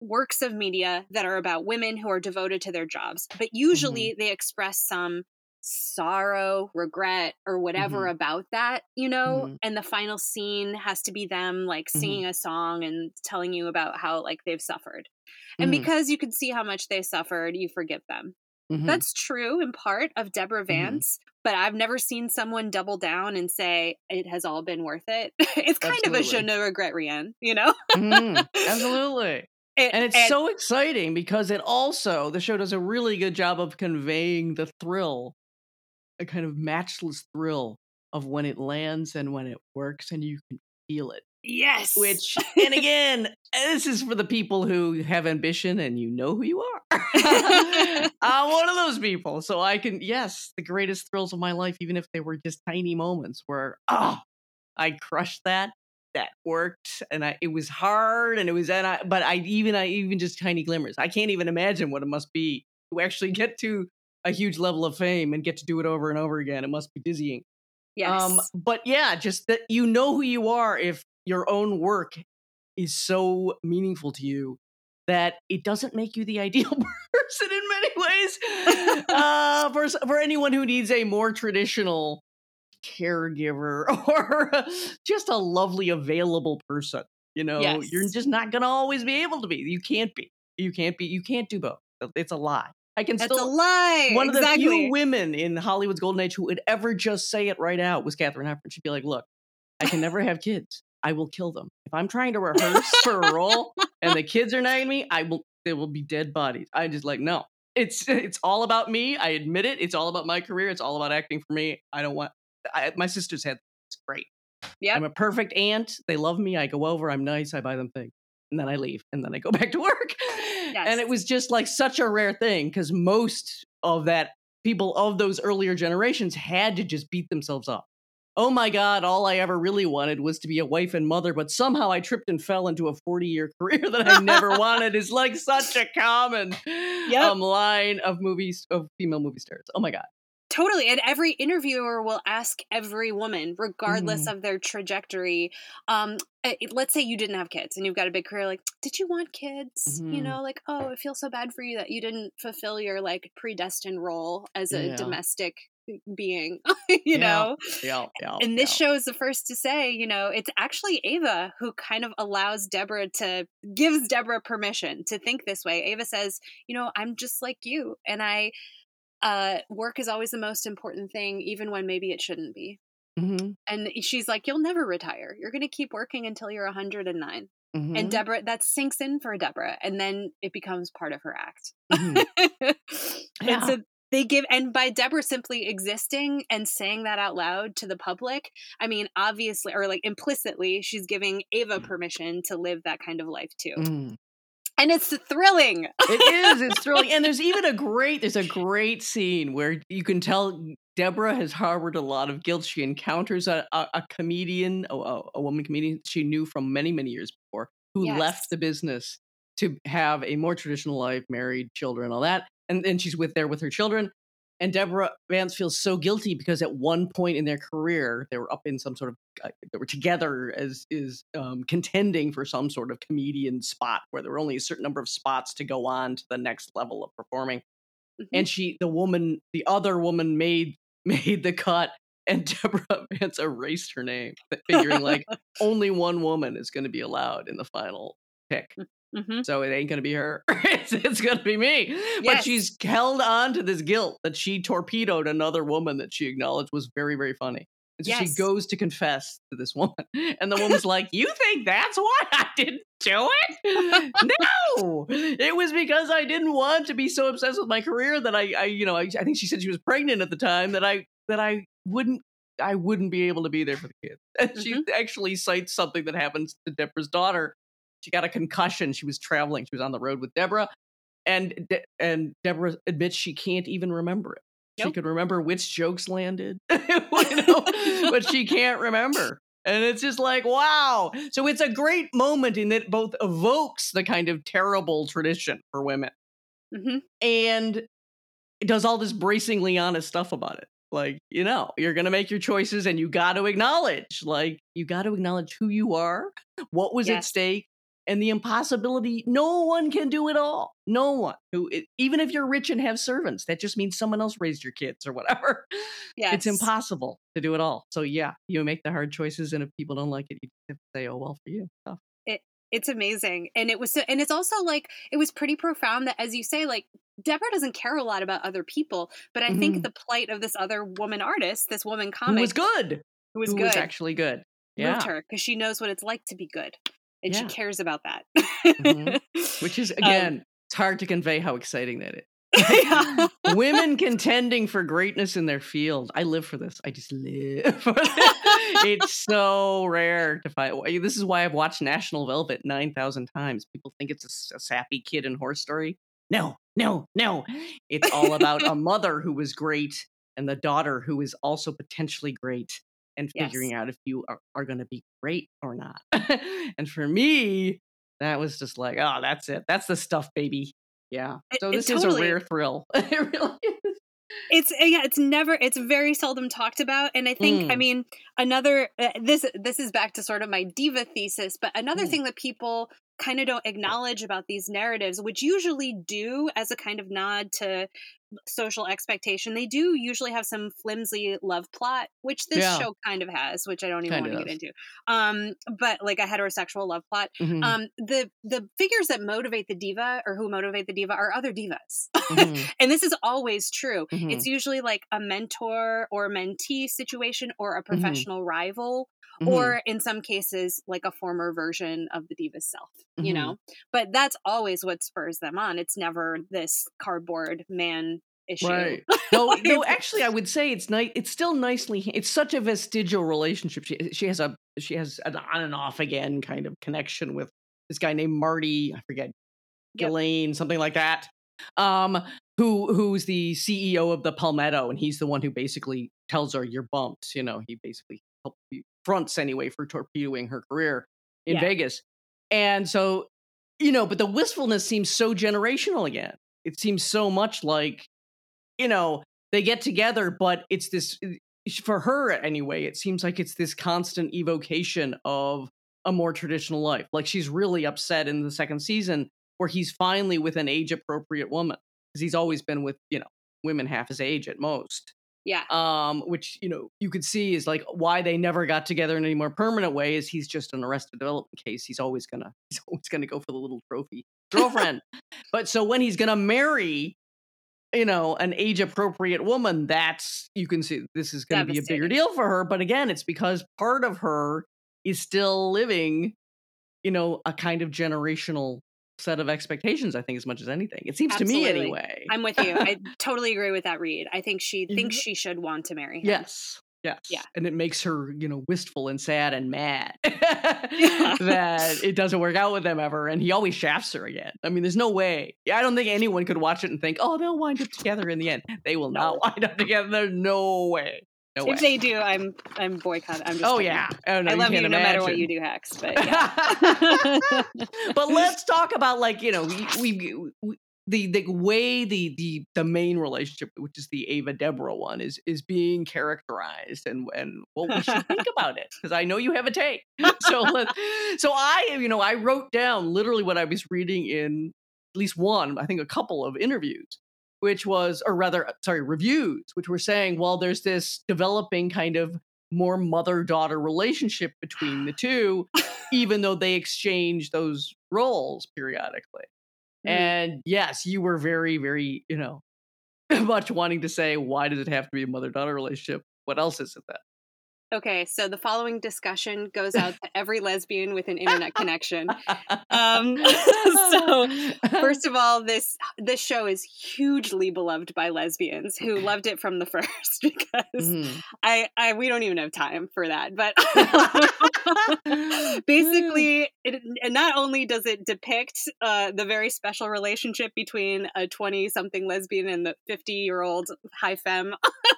works of media that are about women who are devoted to their jobs but usually Mm-hmm. they express some sorrow regret or whatever Mhm. about that you know Mhm. and the final scene has to be them like Mhm. singing a song and telling you about how like they've suffered and Mhm. because you can see how much they suffered you forgive them Mhm. that's true in part of Deborah Mm-hmm. Vance, but I've never seen someone double down and say it has all been worth it. it's kind of a je ne regret rien, you know? Mhm. Absolutely. It- And it's so exciting because it also the show does a really good job of conveying the thrill, a kind of matchless thrill of when it lands and when it works and you can feel it. Yes. Which, and again, this is for the people who have ambition and you know who you are. I'm one of those people. So I can, yes, the greatest thrills of my life, even if they were just tiny moments where, oh, I crushed that. That worked, and I, it was hard, and it was, and I, but I even, I even just tiny glimmers. I can't even imagine what it must be to actually get to a huge level of fame and get to do it over and over again. It must be dizzying. Yes. Um, but yeah, just that you know who you are if your own work is so meaningful to you that it doesn't make you the ideal person in many ways. uh, for for anyone who needs a more traditional caregiver or just a lovely available person, you know, Yes. you're just not going to always be able to be. You can't be. You can't be. You can't do both. It's a lie. I can That's still a lie. one of the few women in Hollywood's golden age who would ever just say it right out was Katharine Hepburn. She'd be like, "Look, I can never have kids. I will kill them if I'm trying to rehearse for a role and the kids are nagging me. I will. They will be dead bodies. I just like no. It's it's all about me. I admit it. It's all about my career. It's all about acting for me. I don't want. I, my sisters had. It's great. Yeah. I'm a perfect aunt. They love me. I go over. I'm nice. I buy them things. And then I leave. And then I go back to work. And it was just like such a rare thing because most of that people of those earlier generations had to just beat themselves up. Oh my God, all I ever really wanted was to be a wife and mother, but somehow I tripped and fell into a 40 year career that I never wanted is like such a common Yep. um, line of movies, of female movie stars. Oh my God. Totally. And every interviewer will ask every woman, regardless Mm. of their trajectory. Um, eh, let's say you didn't have kids and you've got a big career, like, did you want kids? You Mhm. know, like, oh, it feels so bad for you that you didn't fulfill your like predestined role as a Yeah. domestic being, you Yeah. know? Yeah, yeah, And this yeah. show is the first to say, you know, it's actually Ava who kind of allows Deborah to gives Deborah permission to think this way. Ava says, you know, I'm just like you, and I uh work is always the most important thing, even when maybe it shouldn't be. Mhm, And she's like, you'll never retire. You're going to keep working until you're 109. mhm, And Deborah, that sinks in for Deborah, and then it becomes part of her act. mhm. and Yeah. so they give and by deborah simply existing and saying that out loud to the public i mean obviously or like implicitly she's giving ava permission to live that kind of life too Mm. and it's thrilling It is. It's thrilling. And there's even a great, there's a great scene where you can tell Deborah has harbored a lot of guilt. She encounters a, a, a comedian, a, a, a woman comedian she knew from many, many years before, who Yes. left the business to have a more traditional life, married, children, all that. And then she's with there with her children. And Deborah Vance feels so guilty because at one point in their career, they were up in some sort of, uh, they were together as is um, contending for some sort of comedian spot where there were only a certain number of spots to go on to the next level of performing. Mhm. And she, the woman, the other woman made made the cut, and Deborah Vance erased her name, figuring like only one woman is going to be allowed in the final pick. Mhm. So it ain't gonna be her. it's, it's gonna be me. But she's held on to this guilt that she torpedoed another woman that she acknowledged was very, very funny. And so she goes to confess to this woman. And the woman's like, You think that's why I didn't do it? no. It was because I didn't want to be so obsessed with my career that I, I you know, I, I think she said she was pregnant at the time that I that I wouldn't I wouldn't be able to be there for the kids. And she actually cites something that happens to Deborah's daughter she got a concussion. She was traveling. She was on the road with Deborah, and De- and Deborah admits she can't even remember it. She Nope. could remember which jokes landed, know, but she can't remember. And it's just like, wow. So it's a great moment in that both evokes the kind of terrible tradition for women Mhm. and it does all this bracingly honest stuff about it. Like, you know, you're going to make your choices and you got to acknowledge, like, you got to acknowledge who you are, what was at stake, and the impossibility. No one can do it all. No one who, even if you're rich and have servants, that just means someone else raised your kids or whatever. yes It's impossible to do it all. So, yeah, you make the hard choices. And if people don't like it, you say, oh, well, for you. Tough. it's amazing and it was so, and it's also like it was pretty profound that as you say like deborah doesn't care a lot about other people but i Mhm. think the plight of this other woman artist this woman comic Who was good. who was who good was actually good. Yeah. moved her because she knows what it's like to be good and she cares about that Mhm. Which is, Um, again, it's hard to convey how exciting that is. Women contending for greatness in their field. I live for this. I just live for this. it's so rare to find. This is why I've watched National Velvet 9,000 times. People think it's a, a sappy kid and horse story. No, no, no. It's all about a mother who was great and the daughter who is also potentially great and figuring yes. out if you are, are going to be great or not. and for me, that was just like, oh, that's it. That's the stuff, baby. Yeah. So it, this is totally, a rare thrill. it really is. It's uh, yeah, it's never it's very seldom talked about and I think mm. I mean another uh, this this is back to sort of my diva thesis, but another mm. thing that people kind of don't acknowledge about these narratives, which usually do as a kind of nod to social expectation. They do usually have some flimsy love plot, which this yeah. show kind of has, which I don't even kind want to get into. Um, but like a heterosexual love plot. Mm-hmm. Um, the the figures that motivate the diva or who motivate the diva are other divas, mm-hmm. and this is always true. Mm-hmm. It's usually like a mentor or mentee situation or a mm-hmm. professional rival Mm-hmm. or in some cases like a former version of the diva's self mm-hmm. you know but that's always what spurs them on it's never this cardboard man issue right no no actually i would say it's nice it's still nicely it's such a vestigial relationship she, she has a she has an on and off again kind of connection with this guy named marty i forget yep. Something like that um who who's the ceo of the palmetto and he's the one who basically tells her you're bumped you know he basically fronts anyway for torpedoing her career in yeah. Vegas. And so, you know, but the wistfulness seems so generational again. It seems so much like, you know, they get together, but it's this for her anyway, it seems like it's this constant evocation of a more traditional life. Like she's really upset in the second season where he's finally with an age appropriate woman because he's always been with, you know, women half his age at most. Yeah. Um, which you know you could see is like why they never got together in any more permanent way is he's just an arrested development case. He's always gonna he's always gonna go for the little trophy girlfriend. but so when he's gonna marry, you know, an age appropriate woman, that's you can see this is gonna be a bigger deal for her. But again, it's because part of her is still living, you know, a kind of generational set of expectations i think as much as anything. It seems Absolutely. to me anyway. I'm with you. I totally agree with that read. I think she thinks she should want to marry him. Yes yes yeah and it makes her you know wistful and sad and mad that it doesn't work out with them ever and he always shafts her again i mean there's no way i don't think anyone could watch it and think oh they'll wind up together in the end they will no. not wind up together there's no way no if they do, I'm I'm boycott. I'm just. Oh kidding. yeah. Oh, no, I love you, no matter what you do, Hacks. But yeah. but let's talk about like you know we, we, we the the way the the the main relationship, which is the Ava Deborah one, is is being characterized, and and what we should think about it, because I know you have a take. So let so I you know I wrote down literally what I was reading in at least one, I think a couple of interviews, which was, or rather, uh, sorry, reviews, which were saying, well, there's this developing kind of more mother daughter relationship between the two, even though they exchange those roles periodically. Mm. And yes, you were very, very, you know, much wanting to say, why does it have to be a mother daughter relationship? What else is it then? Okay, so the following discussion goes out to every lesbian with an internet connection. Um, so, first of all, this this show is hugely beloved by lesbians who loved it from the first because mm. I, I we don't even have time for that. But basically, it, not only does it depict uh, the very special relationship between a twenty something lesbian and the fifty year old high femme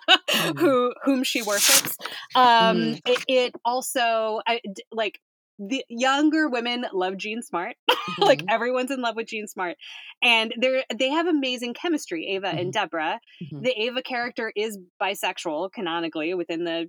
mm. who whom she worships. Um, um, mm. it, it, also I, like the younger women love Jean Smart. Mm-hmm. like everyone's in love with Jean Smart, and they're they have amazing chemistry. Ava mm-hmm. and Deborah. Mm-hmm. The Ava character is bisexual canonically within the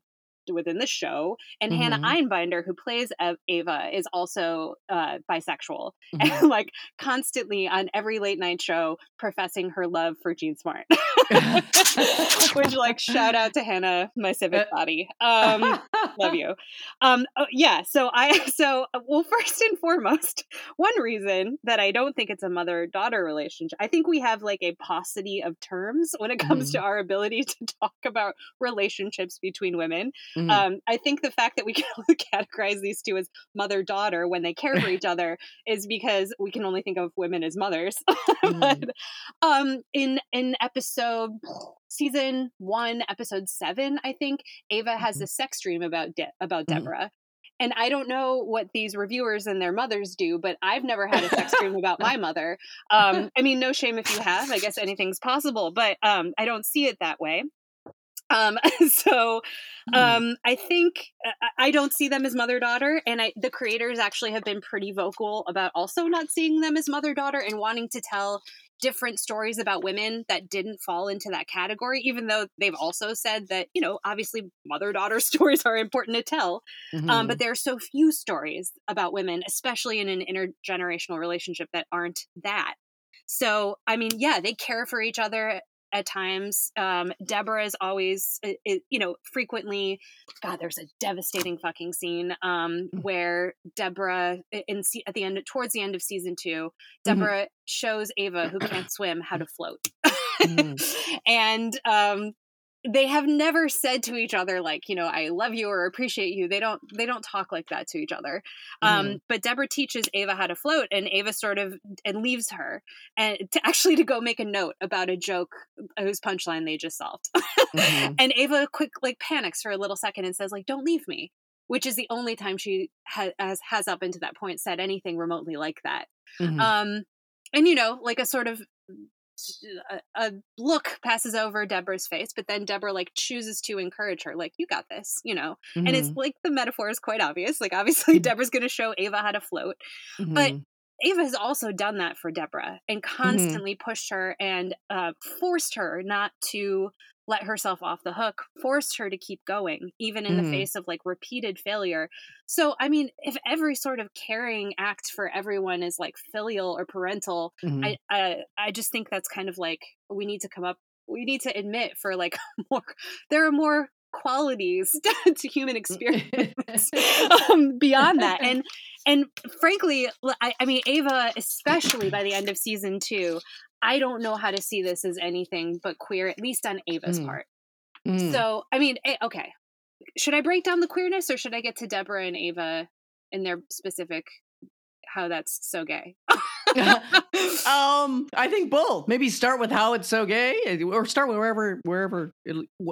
within the show. And mm-hmm. Hannah Einbinder, who plays Ava, is also uh, bisexual mm-hmm. and like constantly on every late night show professing her love for Jean Smart. Which, like, shout out to Hannah, my civic uh, body. Um, love you. Um, oh, yeah. So I, so uh, well, first and foremost, one reason that I don't think it's a mother daughter relationship, I think we have like a paucity of terms when it comes mm-hmm. to our ability to talk about relationships between women Mm-hmm. Um, I think the fact that we can only categorize these two as mother daughter when they care for each other is because we can only think of women as mothers. Mm-hmm. but um, in in episode season one, episode seven, I think Ava has mm-hmm. a sex dream about De- about mm-hmm. Deborah. And I don't know what these reviewers and their mothers do, but I've never had a sex dream about my mother. Um, I mean, no shame if you have. I guess anything's possible, but um, I don't see it that way. Um, so hmm. um, I think uh, I don't see them as mother daughter, and I, the creators actually have been pretty vocal about also not seeing them as mother daughter and wanting to tell different stories about women that didn't fall into that category. Even though they've also said that you know obviously mother daughter stories are important to tell, mm-hmm. um, but there are so few stories about women, especially in an intergenerational relationship, that aren't that. So, I mean, yeah, they care for each other at times. Um, Deborah is always, it, you know, frequently. God, there's a devastating fucking scene um, mm. where Deborah, in at the end, towards the end of season two, mm-hmm. Deborah mm-hmm. shows Ava, who can't swim, how to float. mm. and um, they have never said to each other like you know i love you or appreciate you they don't they don't talk like that to each other um, mm-hmm. um but deborah teaches ava how to float and ava sort of and leaves her and to actually to go make a note about a joke whose punchline they just solved mm-hmm. and ava quick like panics for a little second and says like don't leave me which is the only time she has has up into that point said anything remotely like that mm-hmm. um and you know like a sort of a, a, look passes over Deborah's face, but then Deborah like chooses to encourage her, like, you got this, you know? Mm-hmm. And it's mm-hmm. like the metaphor is quite obvious. Like, obviously, mm-hmm. Deborah's going to show Ava how to float. Mm-hmm. But Ava has also done that for Deborah and mm-hmm. constantly pushed her and uh, forced her not to let herself off the hook, forced her to keep going, even in mm. the mm-hmm. face of like repeated failure. So, I mean, if every sort of caring act for everyone is like filial or parental, mm-hmm. I, I I just think that's kind of like we need to come up. We need to admit for like more. There are more qualities to human experience um, beyond that, and and frankly, I, I mean, Ava, especially by the end of season two, I don't know how to see this as anything but queer, at least on Ava's mm. part. Mm. So, I mean, okay. Should I break down the queerness or should I get to Deborah and Ava in their specific how that's so gay? um, I think both. Maybe start with how it's so gay, eh, or start with wherever, wherever,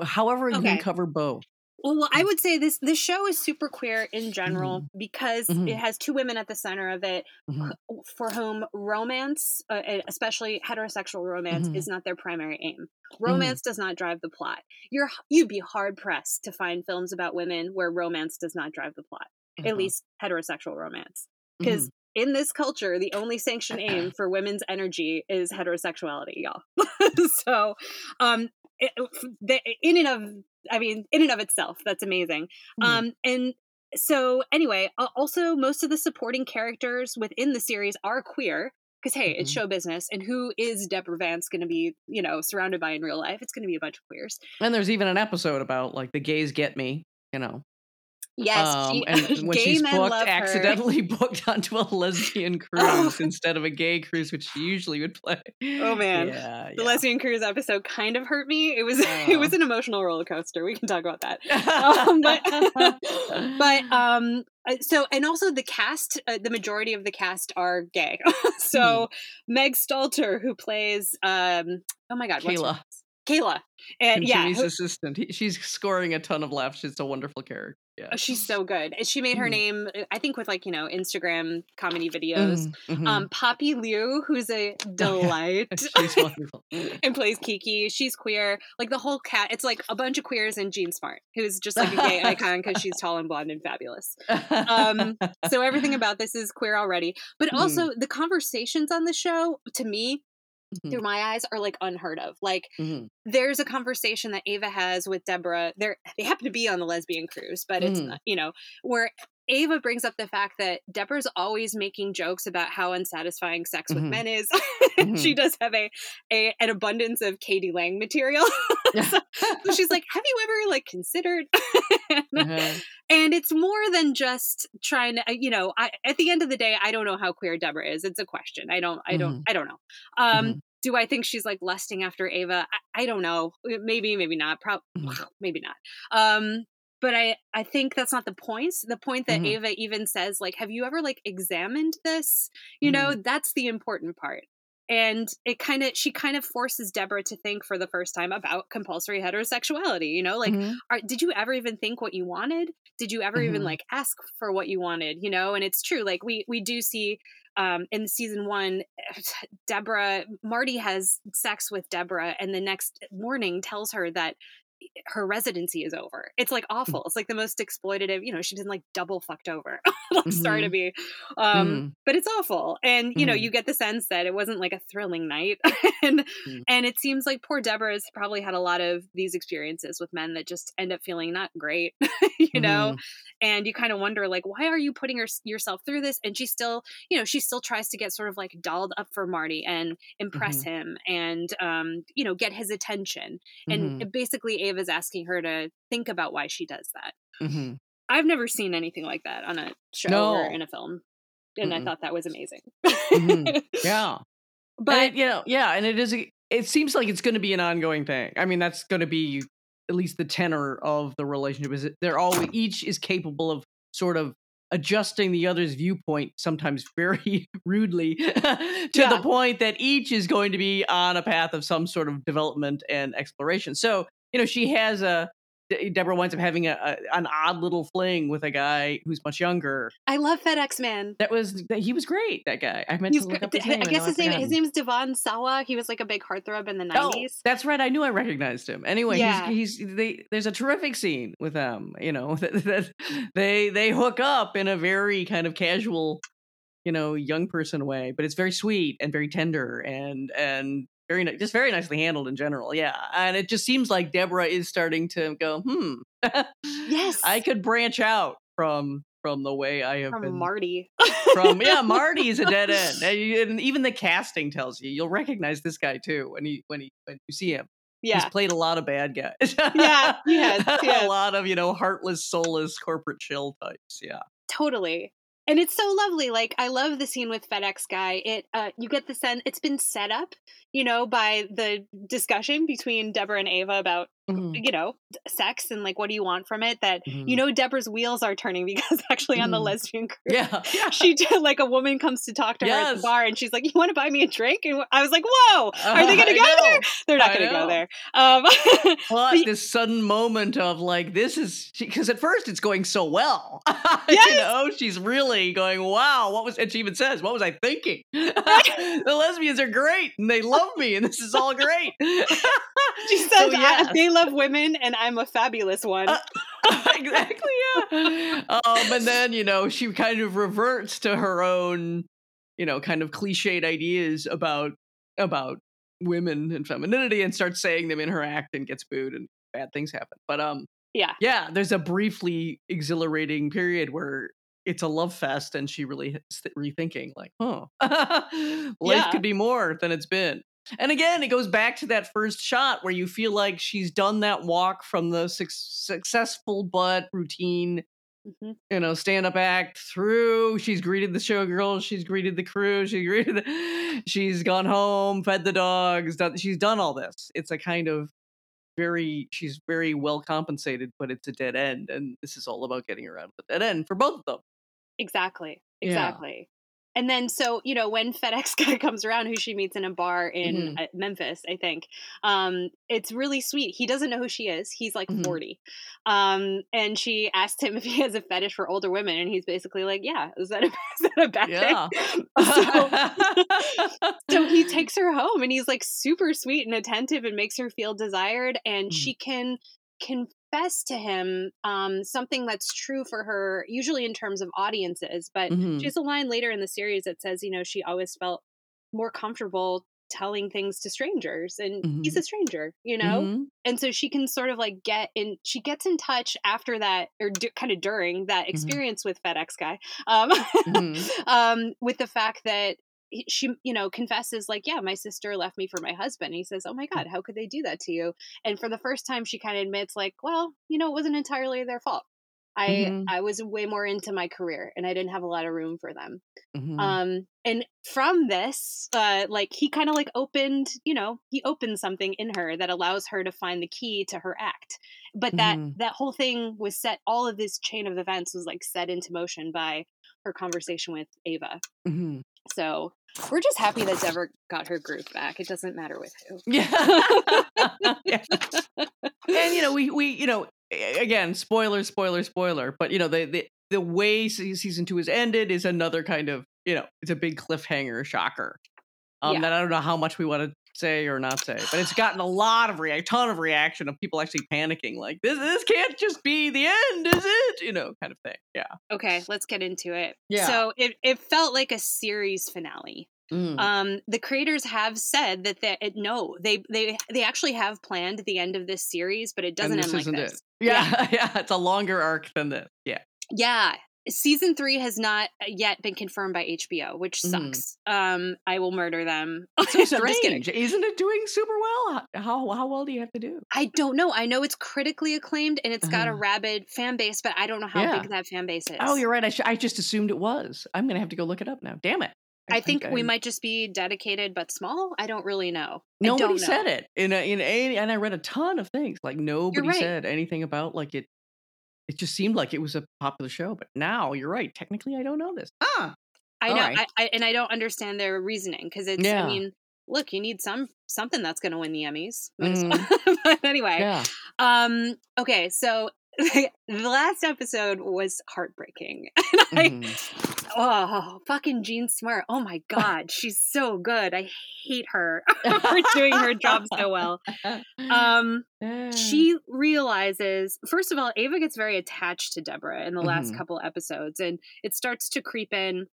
however you okay. can cover both. Well, well, I would say this this show is super queer in general mm-hmm. because mm-hmm. it has two women at the center of it, mm-hmm. for whom romance, uh, especially heterosexual romance, mm-hmm. is not their primary aim. Mm-hmm. Romance does not drive the plot. You're you'd be hard pressed to find films about women where romance does not drive the plot. At uh-huh. least heterosexual romance, because mm-hmm. in this culture, the only sanctioned aim for women's energy is heterosexuality, y'all. so, um, it, in and of I mean, in and of itself, that's amazing. Mm. Um, and so anyway, also most of the supporting characters within the series are queer because hey, mm-hmm. it's show business, and who is Deborah Vance going to be, you know, surrounded by in real life? It's going to be a bunch of queers. And there's even an episode about like the gays get me, you know. Yes, um, she, and when she's booked, accidentally booked onto a lesbian cruise instead of a gay cruise, which she usually would play. Oh man, yeah, the yeah. lesbian cruise episode kind of hurt me. It was uh. it was an emotional roller coaster. We can talk about that. um, but but um, uh, so and also the cast, uh, the majority of the cast are gay. so hmm. Meg Stalter, who plays um, oh my god, Kayla. Kayla. And, yeah, Jimmy's assistant. she's scoring a ton of laughs. She's a wonderful character. Yeah. Oh, she's so good. She made her mm name, uh, I think, with like, you know, Instagram comedy videos. Mm-hmm. Um, Poppy Liu, who's a delight. she's wonderful. and plays Kiki. She's queer. Like the whole cat, it's like a bunch of queers and Jean Smart, who's just like a gay icon because she's tall and blonde and fabulous. Um, so everything about this is queer already. But also, mm the conversations on the show, to me, Mm-hmm. through my eyes are like unheard of. Like mm-hmm. there's a conversation that Ava has with Deborah. They they happen to be on the lesbian cruise, but it's mm-hmm. not, you know, where Ava brings up the fact that Deborah's always making jokes about how unsatisfying sex with mm-hmm. men is. mm-hmm. She does have a, a an abundance of k.d. lang material. so, so, she's like, "Have you ever like considered?" uh-huh. And it's more than just trying to, you know. I, at the end of the day, I don't know how queer Deborah is. It's a question. I don't. I don't. Mm-hmm. I don't know. Um, mm-hmm. do I think she's like lusting after Ava? I, I don't know. Maybe, maybe not. Probably, mm-hmm. maybe not. Um, but I I think that's not the point. The point that Mhm. Ava even says like have you ever like examined this? You know, that's the important part. And it kind of she kind of forces Deborah to think for the first time about compulsory heterosexuality, you know? Like Mhm. are, did you ever even think what you wanted? Did you ever even Mhm. like ask for what you wanted, you know? And it's true like we we do see um in season 1 Deborah Marty has sex with Deborah and the next morning tells her that her residency is over. It's like awful. It's like the most exploitative, you know, she's been like double fucked over. like sorry to Mhm. be. Um Mhm. but it's awful. And you know, Mhm. you get the sense that it wasn't like a thrilling night. and Mm. and it seems like poor Deborah's probably had a lot of these experiences with men that just end up feeling not great, you know. Mhm. And you kind of wonder like why are you putting her, yourself through this? And she still, you know, she still tries to get sort of like dolled up for Marty and impress Mm-hmm. him and um, you know, get his attention. And basically Ava's asking her to think about why she does that. Mhm. I've never seen anything like that on a show or in a film. And I Mm-mm. thought that was amazing. Mhm. Yeah. but it, you know, yeah, and it is. a- It seems like it's going to be an ongoing thing. I mean, that's going to be at least the tenor of the relationship. Is they're all each is capable of sort of adjusting the other's viewpoint, sometimes very rudely, to Yeah. the point that each is going to be on a path of some sort of development and exploration. So you know, she has a. Deborah winds up having a, a an odd little fling with a guy who's much younger. I love FedEx Man. That was that he was great. That guy. I meant He's to look up his name. I guess his name his him. name's Devon Sawa. He was like a big heartthrob in the nineties. Oh, nineties. that's right. I knew I recognized him. Anyway, Yeah. he's, he's they, there's a terrific scene with them. You know that, that they they hook up in a very kind of casual, you know, young person way, but it's very sweet and very tender and and very just very nicely handled in general. Yeah, and it just seems like Deborah is starting to go. Hmm. Yes. I could branch out from from the way I have From been Marty. from yeah marty is a dead end and even the casting tells you you'll recognize this guy too when he when he when you see him yeah. he's played a lot of bad guys Yeah, he has. a lot of you know heartless soulless corporate chill types yeah Totally. And it's so lovely. Like I love the scene with FedEx guy. It uh you get the sense it's been set up, you know, by the discussion between Deborah and Ava about Mhm, you know, sex and like what do you want from it that mhm. you know Deborah's wheels are turning because actually on the Mhm. lesbian group yeah yeah she did like a woman comes to talk to her at the bar and she's like, You want to buy me a drink? And I was like, Whoa, are they gonna go know. there? They're not I gonna know. go there. Um but But- this sudden moment of like this is because at first it's going so well you Yes. know she's really going wow what was and she even says what was i thinking the lesbians are great and they love me and this is all great she says So, "I- yes. they love women and I'm a fabulous one. Uh, exactly yeah um and then you know she kind of reverts to her own you know kind of cliched ideas about about women and femininity and starts saying them in her act and gets booed and bad things happen but um yeah. yeah there's a briefly exhilarating period where it's a love fest and she really is rethinking like huh life Yeah. could be more than it's been and again it goes back to that first shot where you feel like she's done that walk from the suc successful but routine Mhm. you know stand up act through she's greeted the showgirls she's greeted the crew she greeted the, she's gone home fed the dogs done, she's done all this it's a kind of very she's very well compensated but it's a dead end and this is all about getting around the dead end for both of them Exactly. Exactly. And then, so you know, when FedEx guy comes around, who she meets in a bar in Mhm. uh, Memphis, I think, um, it's really sweet. He doesn't know who she is. He's like Mhm. forty, um, and she asked him if he has a fetish for older women, and he's basically like, "Yeah, is that a, is that a bad yeah thing?" so, so he takes her home, and he's like super sweet and attentive, and makes her feel desired, and Mhm. she can confess to him um, something that's true for her, usually in terms of audiences, but Mhm. she has a line later in the series that says, you know, she always felt more comfortable telling things to strangers and he's a stranger you know Mhm. and so she can sort of like get in she gets in touch after that or d- kind of during that experience with fedex guy um, Mhm. um with the fact that she you know confesses like yeah my sister left me for my husband and he says oh my god how could they do that to you and for the first time she kind of admits like well you know it wasn't entirely their fault I mm-hmm. I was way more into my career and I didn't have a lot of room for them. Mm-hmm. Um and from this uh like he kind of like opened, you know, he opened something in her that allows her to find the key to her act. But that mm-hmm. that whole thing was set all of this chain of events was like set into motion by her conversation with Ava. Mm-hmm. So we're just happy that Deborah got her group back. It doesn't matter with who. Yeah. yeah. And you know, we we you know, again, spoiler, spoiler, spoiler. But you know, the the the way season two is ended is another kind of you know, it's a big cliffhanger, shocker. Um, yeah. that I don't know how much we want to say or not say, but it's gotten a lot of react, ton of reaction of people actually panicking, like this, this can't just be the end, is it? You know, kind of thing. Yeah. Okay, let's get into it. Yeah. So it it felt like a series finale. Mm. Um, the creators have said that they it, no, they they they actually have planned the end of this series, but it doesn't end like this. It. Yeah, yeah, yeah, it's a longer arc than this. Yeah. Yeah, season three has not uh, yet been confirmed by HBO, which mm-hmm. sucks. Mm. Um, I will murder them. So strange, isn't it doing super well? How how well do you have to do? I don't know. I know it's critically acclaimed and it's got uh-huh. a rabid fan base, but I don't know how yeah. big that fan base is. Oh, you're right. I sh- I just assumed it was. I'm gonna have to go look it up now. Damn it. I, I think, think we might just be dedicated but small. I don't really know. Nobody know. said it in a, in a, and I read a ton of things. Like nobody right. said anything about like it it just seemed like it was a popular show. But now you're right. Technically, I don't know this. Ah, I know, right. I, I, and I don't understand their reasoning because it's. Yeah. I mean, look, you need some something that's going to win the Emmys. Mm. but anyway, yeah. um, okay, so the last episode was heartbreaking. And I, mm. oh, fucking Jean Smart. Oh my God. She's so good. I hate her for doing her job so well. Um, she realizes, first of all, Ava gets very attached to Deborah in the last mm-hmm. couple episodes, and it starts to creep in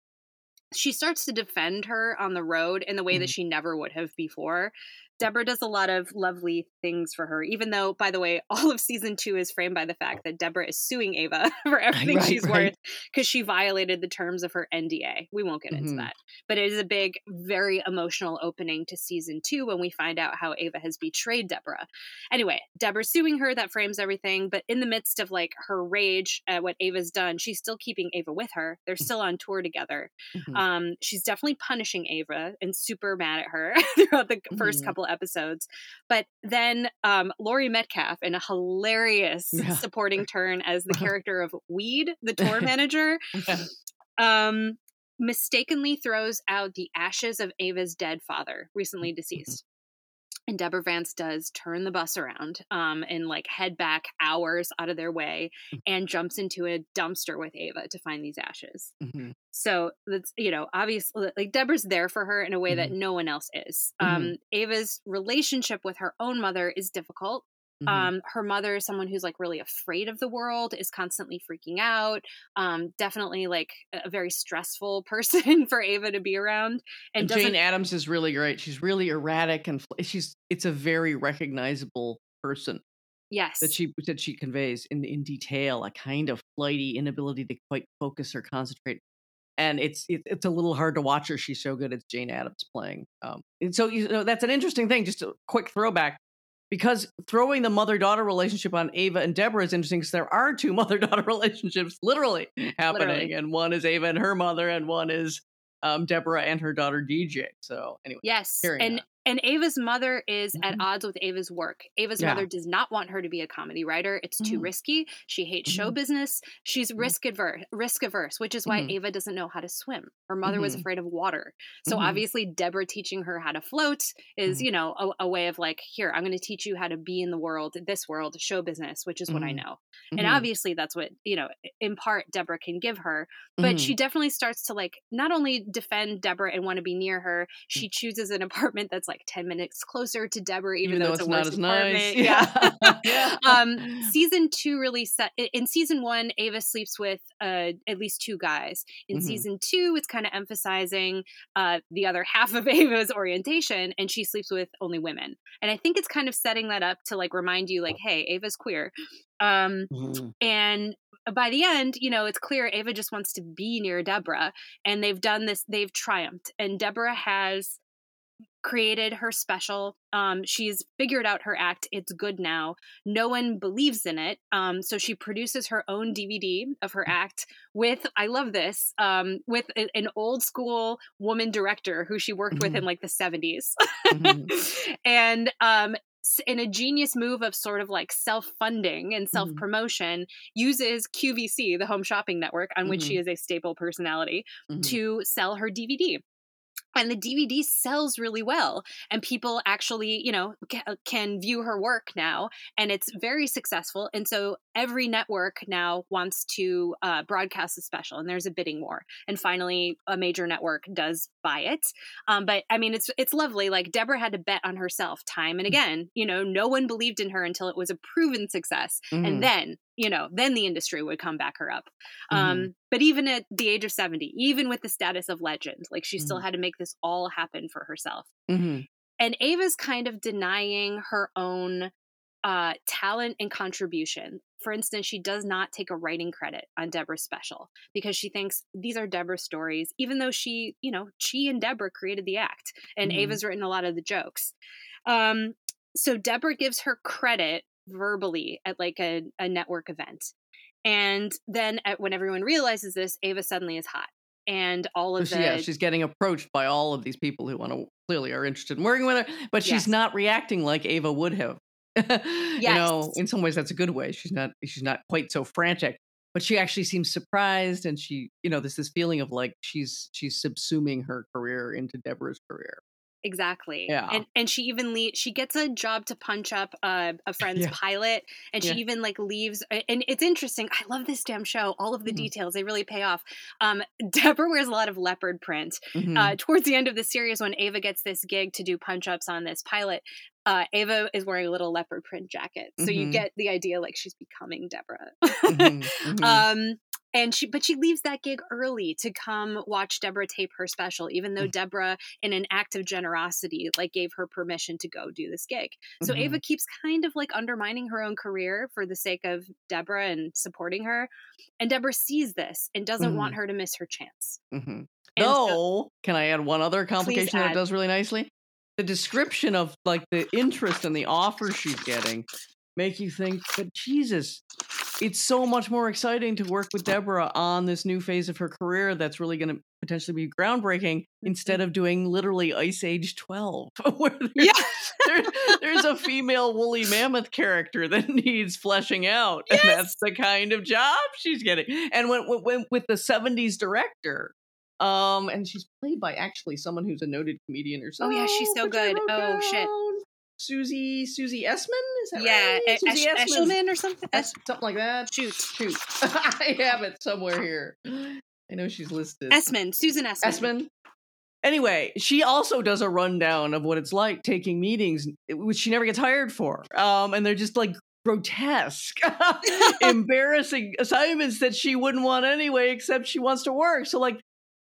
she starts to defend her on the road in the way mm-hmm. that she never would have before. Deborah does a lot of lovely things for her, even though, by the way, all of season two is framed by the fact that Deborah is suing Ava for everything right, she's right. worth because she violated the terms of her NDA. We won't get mm-hmm. into that. But it is a big, very emotional opening to season two when we find out how Ava has betrayed Deborah. Anyway, Deborah's suing her, that frames everything. But in the midst of like her rage at what Ava's done, she's still keeping Ava with her. They're still on tour together. Mm-hmm. Um, she's definitely punishing Ava and super mad at her throughout the mm-hmm. first couple episodes. But then um, Laurie Metcalf, in a hilarious yeah. supporting turn as the character of Weed, the tour manager, um, mistakenly throws out the ashes of Ava's dead father, recently deceased and Deborah Vance does turn the bus around um, and like head back hours out of their way mm. and jumps into a dumpster with Ava to find these ashes. Mm-hmm. So that's, you know, obviously, like Deborah's there for her in a way mm-hmm. that no one else is. Mm-hmm. Um, Ava's relationship with her own mother is difficult. Mm-hmm. Um, her mother is someone who's like really afraid of the world, is constantly freaking out. Um, definitely like a very stressful person for Ava to be around. And, and Jane Adams is really great. She's really erratic and she's it's a very recognizable person. Yes, that she that she conveys in in detail a kind of flighty inability to quite focus or concentrate and it's it, it's a little hard to watch her. She's so good. It's Jane Adams playing. Um, and so you know that's an interesting thing. Just a quick throwback because throwing the mother daughter relationship on Ava and Deborah is interesting because there are two mother daughter relationships literally happening, literally. and one is Ava and her mother, and one is um, Deborah and her daughter DJ. So anyway, yes, and that. And Ava's mother is mm-hmm. at odds with Ava's work. Ava's yeah. mother does not want her to be a comedy writer. It's too mm-hmm. risky. She hates mm-hmm. show business. She's mm-hmm. risk averse, risk averse, which is why mm-hmm. Ava doesn't know how to swim. Her mother was mm-hmm. afraid of water. So obviously Deborah teaching her how to float is, you know, a, a, way of like, here, I'm going to teach you how to be in the world, this world, show business, which is what I know. And obviously that's what, you know, in part Deborah can give her, but she definitely starts to like not only defend Deborah and want to be near her, mm. she chooses an apartment that's like like 10 minutes closer to Deborah, even, even though, though, it's, it's not as nice. Yeah. yeah. um, season two really set in season one, Ava sleeps with uh, at least two guys. In mm-hmm. season two, it's kind of emphasizing uh, the other half of Ava's orientation, and she sleeps with only women. And I think it's kind of setting that up to like remind you, like, hey, Ava's queer. Um, mm-hmm. And by the end, you know, it's clear Ava just wants to be near Deborah, and they've done this. They've triumphed, and Deborah has created her special. Um, she's figured out her act. It's good now. No one believes in it. Um, so she produces her own DVD of her act with, I love this, um, with a, an old school woman director who she worked mm-hmm. with in like the 70s. Mm-hmm. and um, in a genius move of sort of like self-funding and mm-hmm. self-promotion mm-hmm. uses QVC the home shopping network on mm-hmm. which she mm-hmm. is a staple personality mm-hmm. to sell her DVD and the DVD sells really well and people actually you know uh, can view her work now and it's very successful and so every network now wants to uh, broadcast a special and there's a bidding war and finally a major network does buy it um, but i mean it's it's lovely like deborah had to bet on herself time and mm. again you know no one believed in her until it was a proven success mm. and then you know, then the industry would come back her up. Mm-hmm. Um, but even at the age of 70, even with the status of legend, like she mm-hmm. still had to make this all happen for herself. Mm-hmm. And Ava's kind of denying her own uh, talent and contribution. For instance, she does not take a writing credit on Deborah's special because she thinks these are Deborah's stories, even though she, you know, she and Deborah created the act and mm-hmm. Ava's written a lot of the jokes. Um, so Deborah gives her credit verbally at like a, a network event. And then at, when everyone realizes this, Ava suddenly is hot. And all of the yeah, she's getting approached by all of these people who want to clearly are interested in working with her, but she's yes. not reacting like Ava would have. yes. You know, in some ways that's a good way. She's not she's not quite so frantic, but she actually seems surprised and she, you know, there's this feeling of like she's she's subsuming her career into Deborah's career. Exactly. Yeah. And and she even le- she gets a job to punch up a friend's yeah. pilot, and she yeah. even like leaves. And it's interesting. I love this damn show. All of the mm-hmm. details they really pay off. Um, Deborah wears a lot of leopard print. Mm-hmm. Uh, towards the end of the series, when Ava gets this gig to do punch ups on this pilot, uh, Ava is wearing a little leopard print jacket, so mm-hmm. you get the idea like she's becoming Deborah. mm-hmm. Mm-hmm. Um, and she but she leaves that gig early to come watch deborah tape her special even though mm-hmm. deborah in an act of generosity like gave her permission to go do this gig so mm-hmm. ava keeps kind of like undermining her own career for the sake of deborah and supporting her and deborah sees this and doesn't mm-hmm. want her to miss her chance mm-hmm. Though, so, can I add one other complication that does really nicely? The description of like the interest and the offer she's getting make you think, but Jesus, it's so much more exciting to work with Deborah on this new phase of her career that's really going to potentially be groundbreaking instead of doing literally Ice Age 12, where there's, yeah. there, there's a female woolly mammoth character that needs fleshing out. Yes. And that's the kind of job she's getting. And when, when with the 70s director, um, and she's played by actually someone who's a noted comedian or something. Oh yeah, she's so good. Oh shit. Susie Susie Essman. Is that yeah, right? Susie Esh- Eshelman or something. Es- something like that. Shoot, shoot. I have it somewhere here. I know she's listed. Essman, Susan Essman. Essman. Anyway, she also does a rundown of what it's like taking meetings, which she never gets hired for. Um, and they're just like grotesque, embarrassing assignments that she wouldn't want anyway, except she wants to work. So, like,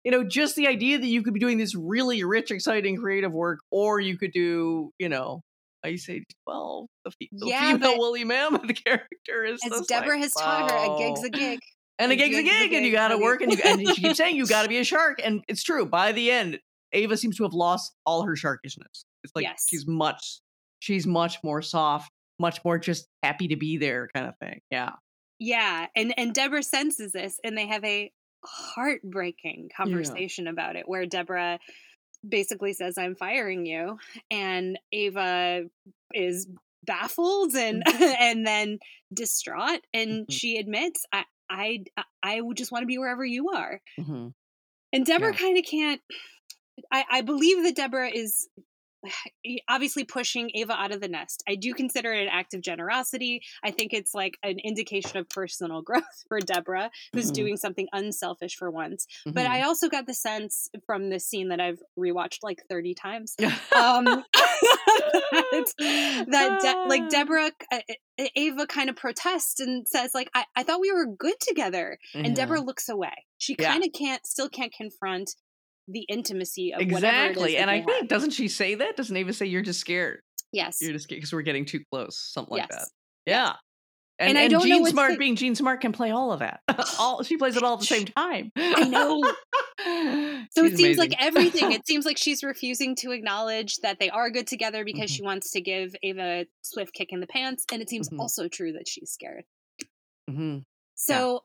you know, just the idea that you could be doing this really rich, exciting, creative work, or you could do, you know, Ice Age 12. The, fe- the yeah, female woolly mammoth character is as Deborah like, has taught her, a gig's a gig. And a, a gig's, gig's a gig, a gig, and you got to work, and, you, and she keeps saying you got to be a shark, and it's true. By the end, Ava seems to have lost all her sharkishness. It's like yes. she's much, she's much more soft, much more just happy to be there, kind of thing. Yeah. Yeah, and and Deborah senses this, and they have a heartbreaking conversation yeah. about it, where Deborah basically says, I'm firing you. And Ava is baffled and mm-hmm. and then distraught and mm-hmm. she admits I I I would just want to be wherever you are. Mm-hmm. And Deborah yeah. kind of can't I, I believe that Deborah is obviously pushing Ava out of the nest. I do consider it an act of generosity. I think it's like an indication of personal growth for Deborah, who's mm-hmm. doing something unselfish for once. Mm-hmm. But I also got the sense from this scene that I've rewatched like 30 times um, that, that De- like Deborah, uh, Ava kind of protests and says like, I, I thought we were good together. Mm-hmm. And Deborah looks away. She kind of yeah. can't, still can't confront the intimacy of exactly. and I have. think doesn't she say that? Doesn't Ava say you're just scared? Yes, you're just scared because we're getting too close, something yes. like that. Yeah. And, And I don't know Jean what's Smart the- being Jean Smart can play all of that. all she plays it all at the same time. I know. So She's it seems like everything. It seems like she's refusing to acknowledge that they are good together because Mhm. she wants to give Ava a Swift kick in the pants, and it seems Mhm. also true that she's scared. Mhm. So,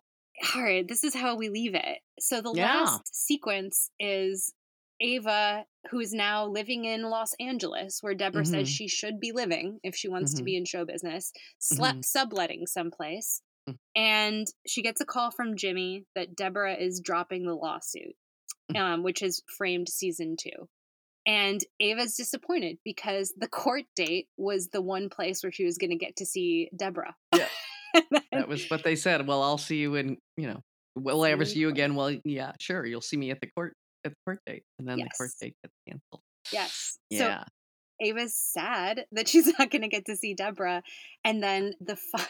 all right, this is how we leave it. So the Yeah. last sequence is Ava, who is now living in Los Angeles, where Deborah says Mhm. she should be living if she wants to Mhm. be in show business, sle- Mhm. subletting someplace. Mm. And she gets a call from Jimmy that Deborah is dropping the lawsuit, Mm. um, which is framed season two. And Ava's disappointed because the court date was the one place where she was going to get to see Deborah. Yeah. That was what they said. Well, I'll see you in, you know, will I ever See you see in you court. again? Well, yeah, sure. You'll see me at the court at the court date. And then the court date gets canceled. yes. Yeah. So Ava's sad that she's not going to get to see Deborah. And then the fi-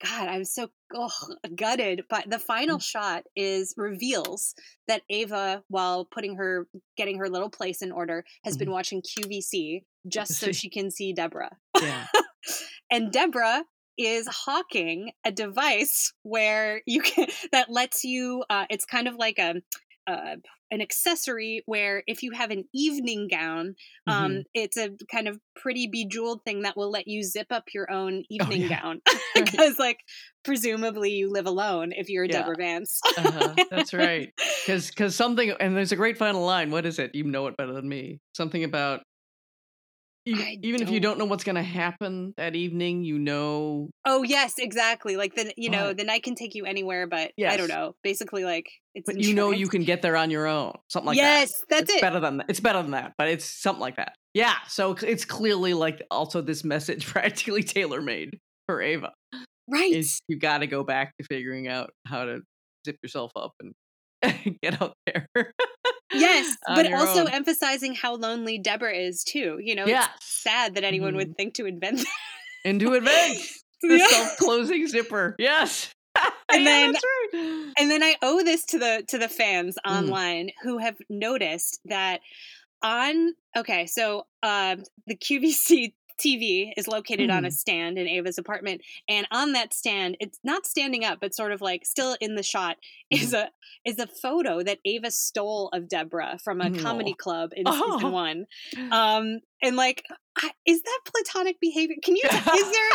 God, I'm so ugh, gutted. But the final mm. shot is reveals that Ava, while putting her, getting her little place in order, has been mm-hmm. watching QVC just so she can see Deborah. yeah. And Deborah is hawking a device where you can that lets you. Uh, it's kind of like a. Uh, an accessory where if you have an evening gown um Mhm. it's a kind of pretty bejeweled thing that will let you zip up your own evening Oh, yeah. gown because like presumably you live alone if you're Yeah. deborah vance Uh-huh. That's right. Because because something and there's a great final line. What is it? You know it better than me. Something about even, if you don't. know what's going to happen that evening, you know. oh yes exactly like the you know the night can take you anywhere but i don't know basically like it's But you know you can get there on your own. Something like that. yes that's it's it better than that. It's better than that, but it's something like that. Yeah. So it's clearly like also this message practically tailor made for Ava. right Is you got to go back to figuring out how to zip yourself up and get out there. Yes, but also own. emphasizing how lonely Deborah is too. You know, it's sad that anyone Mhm. would think to invent and to invent The Yeah. self-closing zipper. Yes. And Yeah, then- that's right. And then I owe this to the to the fans Mm. online who have noticed that on okay, so um the QVC TV is located on a Mhm. stand in Ava's apartment, and on that stand, it's not standing up, but sort of like still in the shot is a is a photo that Ava stole of Deborah from a Mhm. comedy club in Oh. season one. Um, and like, is that platonic behavior? Can you? is there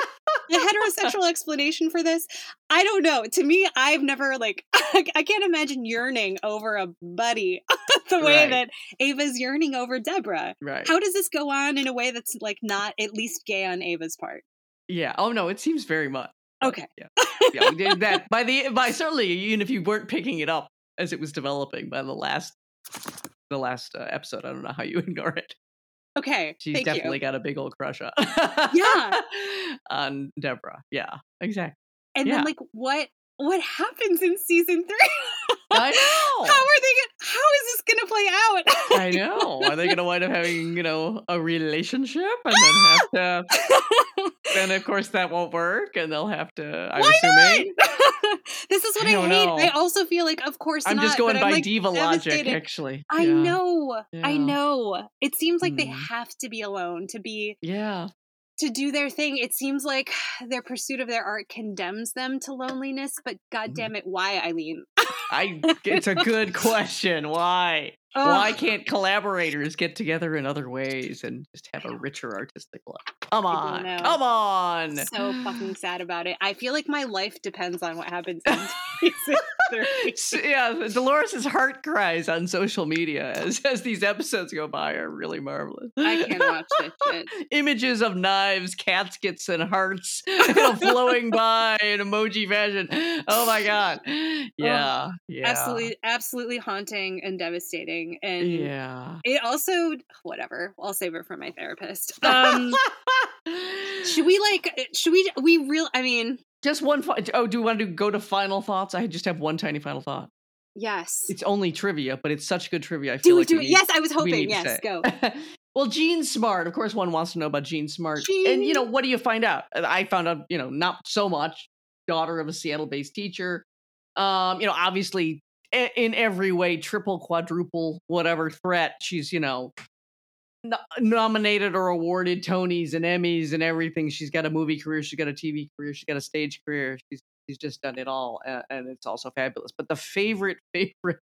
a heterosexual explanation for this? I don't know. To me, I've never like I can't imagine yearning over a buddy the way Right. that Ava's yearning over Deborah. right. How does this go on in a way that's like not at least gay on Ava's part? yeah. Oh no, it seems very much. Okay. Yeah. yeah. that by the by certainly even if you weren't picking it up as it was developing by the last the last uh, episode, I don't know how you ignore it. Okay. She's definitely you. got a big old crush on. Yeah. on Deborah. Yeah. Exactly. And yeah. then like what what happens in season three? I know. How are they gonna how is this gonna play out? I know. Are they going to wind up having, you know, a relationship and then have to? Then of course that won't work, and they'll have to. I'm Why assuming. this is what I I, hate. know. I also feel like, of course, I'm not, just going by like, diva logic, actually. I Yeah. know, I know. It seems like they Mhm. have to be alone to be Yeah. to do their thing. It seems like their pursuit of their art condemns them to loneliness. But god Mhm. damn it, why, Eileen? I. It's a good question. Why? Why can't collaborators get together in other ways and just have a richer artistic life? Come on. Come on. so fucking sad about it. I feel like my life depends on what happens yeah, Dolores' heart cries on social media as, as these episodes go by are really marvelous. I can't watch this shit. Images of knives, caskets, and hearts you know, flowing by in emoji fashion. Oh my god. Yeah. Yeah. Absolutely, absolutely haunting and devastating. And Yeah. it also, whatever. I'll save it for my therapist. Um, should we like? uh, Should we? We real? I mean, just one? Fi- oh, do you want to go to final thoughts? I just have one tiny final thought. yes. It's only trivia, but it's such good trivia. I feel Do it. like Do we it. need- Yes, I was hoping. Yes, go. well, Jean Smart, of course, one wants to know about Jean Smart. And, you know, what do you find out? Uh, I found out, you know, not so much. Daughter of a Seattle based teacher. Um, you know, obviously, in every way, triple, quadruple, whatever threat. She's, you know, no- nominated or awarded Tonys and Emmys and everything. She's got a movie career, she's got a TV career, she's got a stage career. She's she's just done it all, and, and it's also fabulous. But the favorite favorite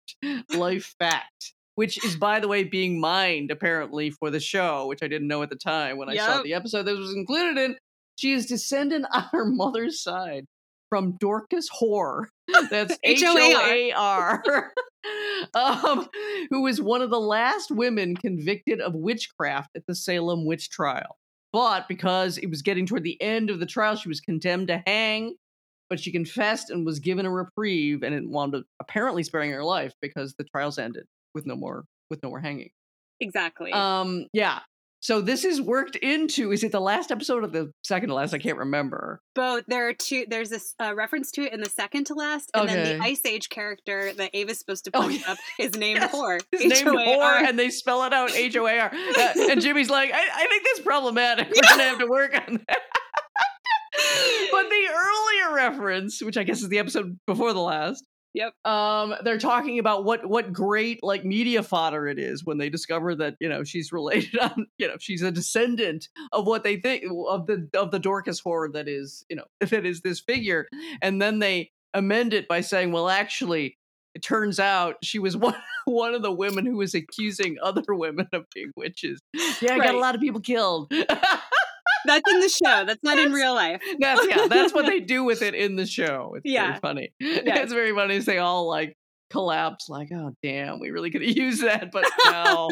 life fact, which is by the way being mined apparently for the show, which I didn't know at the time when I saw the episode that was included in. She is descendant on her mother's side from Dorcas Hoar. That's H O A R. Um, who was one of the last women convicted of witchcraft at the Salem witch trial. But because it was getting toward the end of the trial, she was condemned to hang. But she confessed and was given a reprieve, and it wound up apparently sparing her life because the trials ended with no more with no more hanging. Exactly. Um, yeah. So this is worked into. Is it the last episode or the second to last? I can't remember. Both there are two. There's this uh, reference to it in the second to last, and then the Ice Age character that Ava's supposed to Oh, punch yeah. up is named Yes. Whore. His name H-O-A-R. Hoar, and they spell it out H O A R. Uh, And Jimmy's like, I, I think that's problematic. We're gonna have to work on that. but the earlier reference, which I guess is the episode before the last, Yep. um, they're talking about what what great like media fodder it is when they discover that you know she's related on you know she's a descendant of what they think of the of the Dorcas Hoar that is you know that is this figure, and then they amend it by saying, well, actually, it turns out she was one one of the women who was accusing other women of being witches. Yeah, I got a lot of people killed. That's in the show. That's not in real life. That's yeah, that's what they do with it in the show. It's Yeah. very funny. Yeah. It's very funny they all like collapse, like, oh damn, we really could have used that, but no.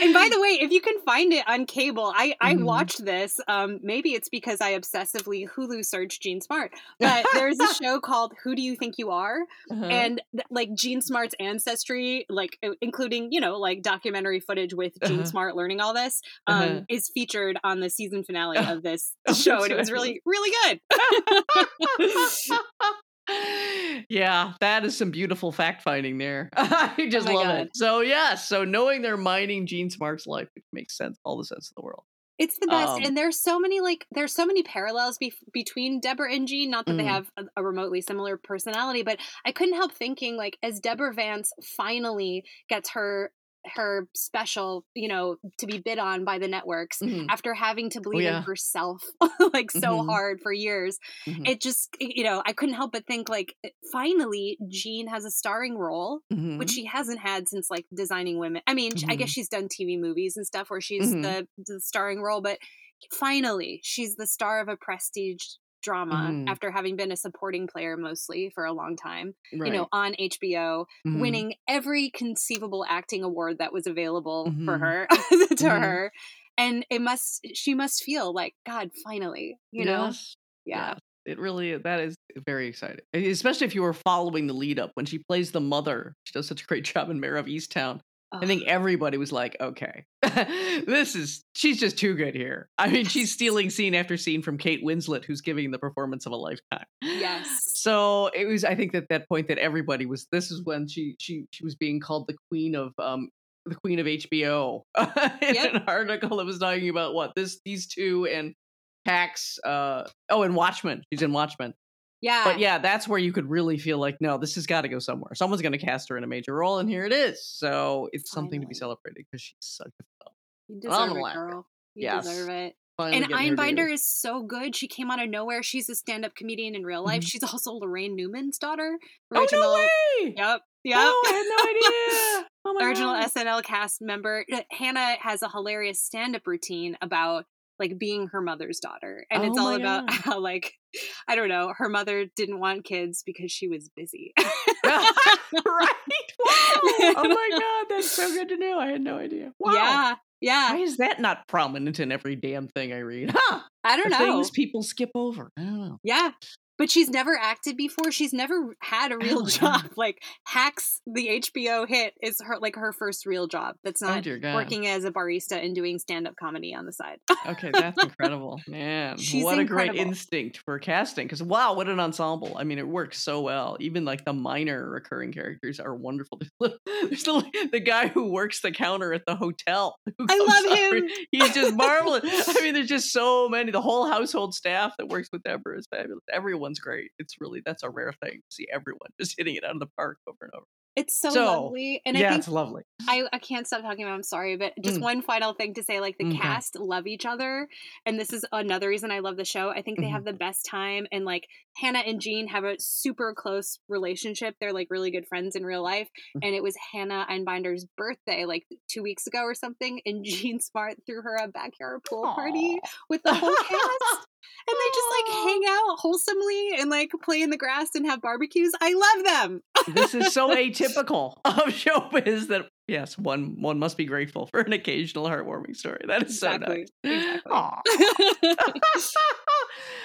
And by the way, if you can find it on cable, I I Mhm. watched this. Um, maybe it's because I obsessively Hulu searched Jean Smart, but there's a show called Who Do You Think You Are, Uh-huh. and like Jean Smart's ancestry, like including you know like documentary footage with Jean Uh-huh. Smart learning all this, um, Uh-huh. is featured on the season finale of this Oh, show, and it was really really good. Yeah, that is some beautiful fact finding there. I just my love God. it. So yeah, so knowing they're mining Jean Smart's life, makes sense, all the sense in the world. It's the best, Um, and there's so many like there's so many parallels be- between Deborah and Jean. Not that they Mhm. have a, a remotely similar personality, but I couldn't help thinking like as Deborah Vance finally gets her her special, you know, to be bid on by the networks Mhm, after having to believe yeah. in herself like so Mhm. hard for years. mhm, It just you know I couldn't help but think like finally Jean has a starring role which she hasn't had since like designing women. I mean, I guess she's done TV movies and stuff where she's Mhm. the, the starring role, but finally, she's the star of a prestige drama Mhm. after having been a supporting player mostly for a long time. You know, on HBO, Mhm. winning every conceivable acting award that was available for Mhm. her to Mhm. her. And it must she must feel like God finally, you know. Yeah. yes. It really that is very exciting, especially if you were following the lead up when she plays the mother. She does such a great job in Mare of Easttown. I think everybody was like, okay, this is, she's just too good here. I mean, she's stealing scene after scene from Kate Winslet, who's giving the performance of a lifetime. Yes. So it was, I think that that point that everybody was, this is when she, she, she was being called the queen of, um, the queen of HBO in Yep. an article that was talking about what this, these two and Pax, uh, oh, and Watchmen. She's in Watchmen. Yeah. But yeah, that's where you could really feel like, no, this has got to go somewhere. Someone's going to cast her in a major role, and here it is. So it's something to be celebrated because she's such a film. You deserve it, girl. You Yes. deserve it. Finally and Einbinder is so good. She came out of nowhere. She's a stand-up comedian in real life. Mhm. She's also Laraine Newman's daughter. Oh no way! Yep. Yep. Oh, I had no idea. Oh my Original God. SNL cast member. Hannah has a hilarious stand-up routine about like being her mother's daughter. And it's Oh all about God. how like I don't know, her mother didn't want kids because she was busy. right? Wow. Oh my god, that's so good to know. I had no idea. Wow. Yeah. Yeah. Why is that not prominent in every damn thing I read? Huh? I don't The know. Things people skip over. I don't know. Yeah. But she's never acted before. She's never had a real Oh, job. Like Hacks, the HBO hit, is her like her first real job. That's Oh not God. working as a barista and doing stand-up comedy on the side. Okay, that's incredible, man. She's what a great instinct for casting. Because wow, what an ensemble! I mean, it works so well. Even like the minor recurring characters are wonderful. There's the, the guy who works the counter at the hotel. I love him. He's just marvelous. I mean, there's just so many. The whole household staff that works with Deborah is fabulous. Everyone's great. It's really that's a rare thing to see everyone just hitting it out of the park over and over. It's so, So, lovely, and I yeah, think it's lovely. I, I can't stop talking about. I'm sorry, but just Mm. one final thing to say: like the Okay. cast love each other, and this is another reason I love the show. I think they Mhm. have the best time, and like Hannah and Jean have a super close relationship. They're like really good friends in real life, Mm. and it was Hannah Einbinder's birthday like two weeks ago or something, and Jean Smart threw her a backyard pool party with the whole cast. And they just like hang out wholesomely and like play in the grass and have barbecues. I love them. this is so atypical of showbiz that yes, one one must be grateful for an occasional heartwarming story. That is so nice. Exactly.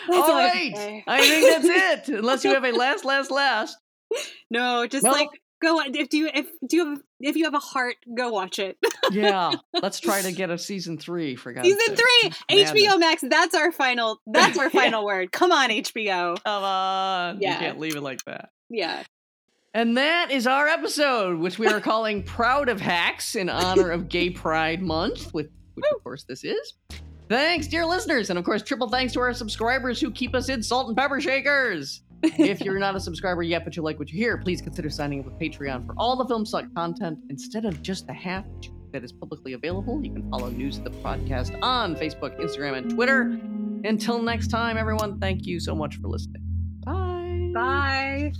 All all I can right. I think that's it. Unless you have a last, last, last. no, just No. like go if you if do you have if you have a heart, go watch it. Yeah, let's try to get a season three for God's Season sake. three. HBO Max. That's our final. That's our Yeah. final word. Come on, HBO. Come on, Yeah. you can't leave it like that. Yeah. And that is our episode, which we are calling Proud of Hacks in honor of Gay Pride Month, with, which of course this is. Thanks, dear listeners. And of course, triple thanks to our subscribers who keep us in salt and pepper shakers. if you're not a subscriber yet, but you like what you hear, please consider signing up with Patreon for all the Film Suck content instead of just the half that is publicly available. You can follow News of the Podcast on Facebook, Instagram, and Twitter. Until next time, everyone, thank you so much for listening. Bye. Bye.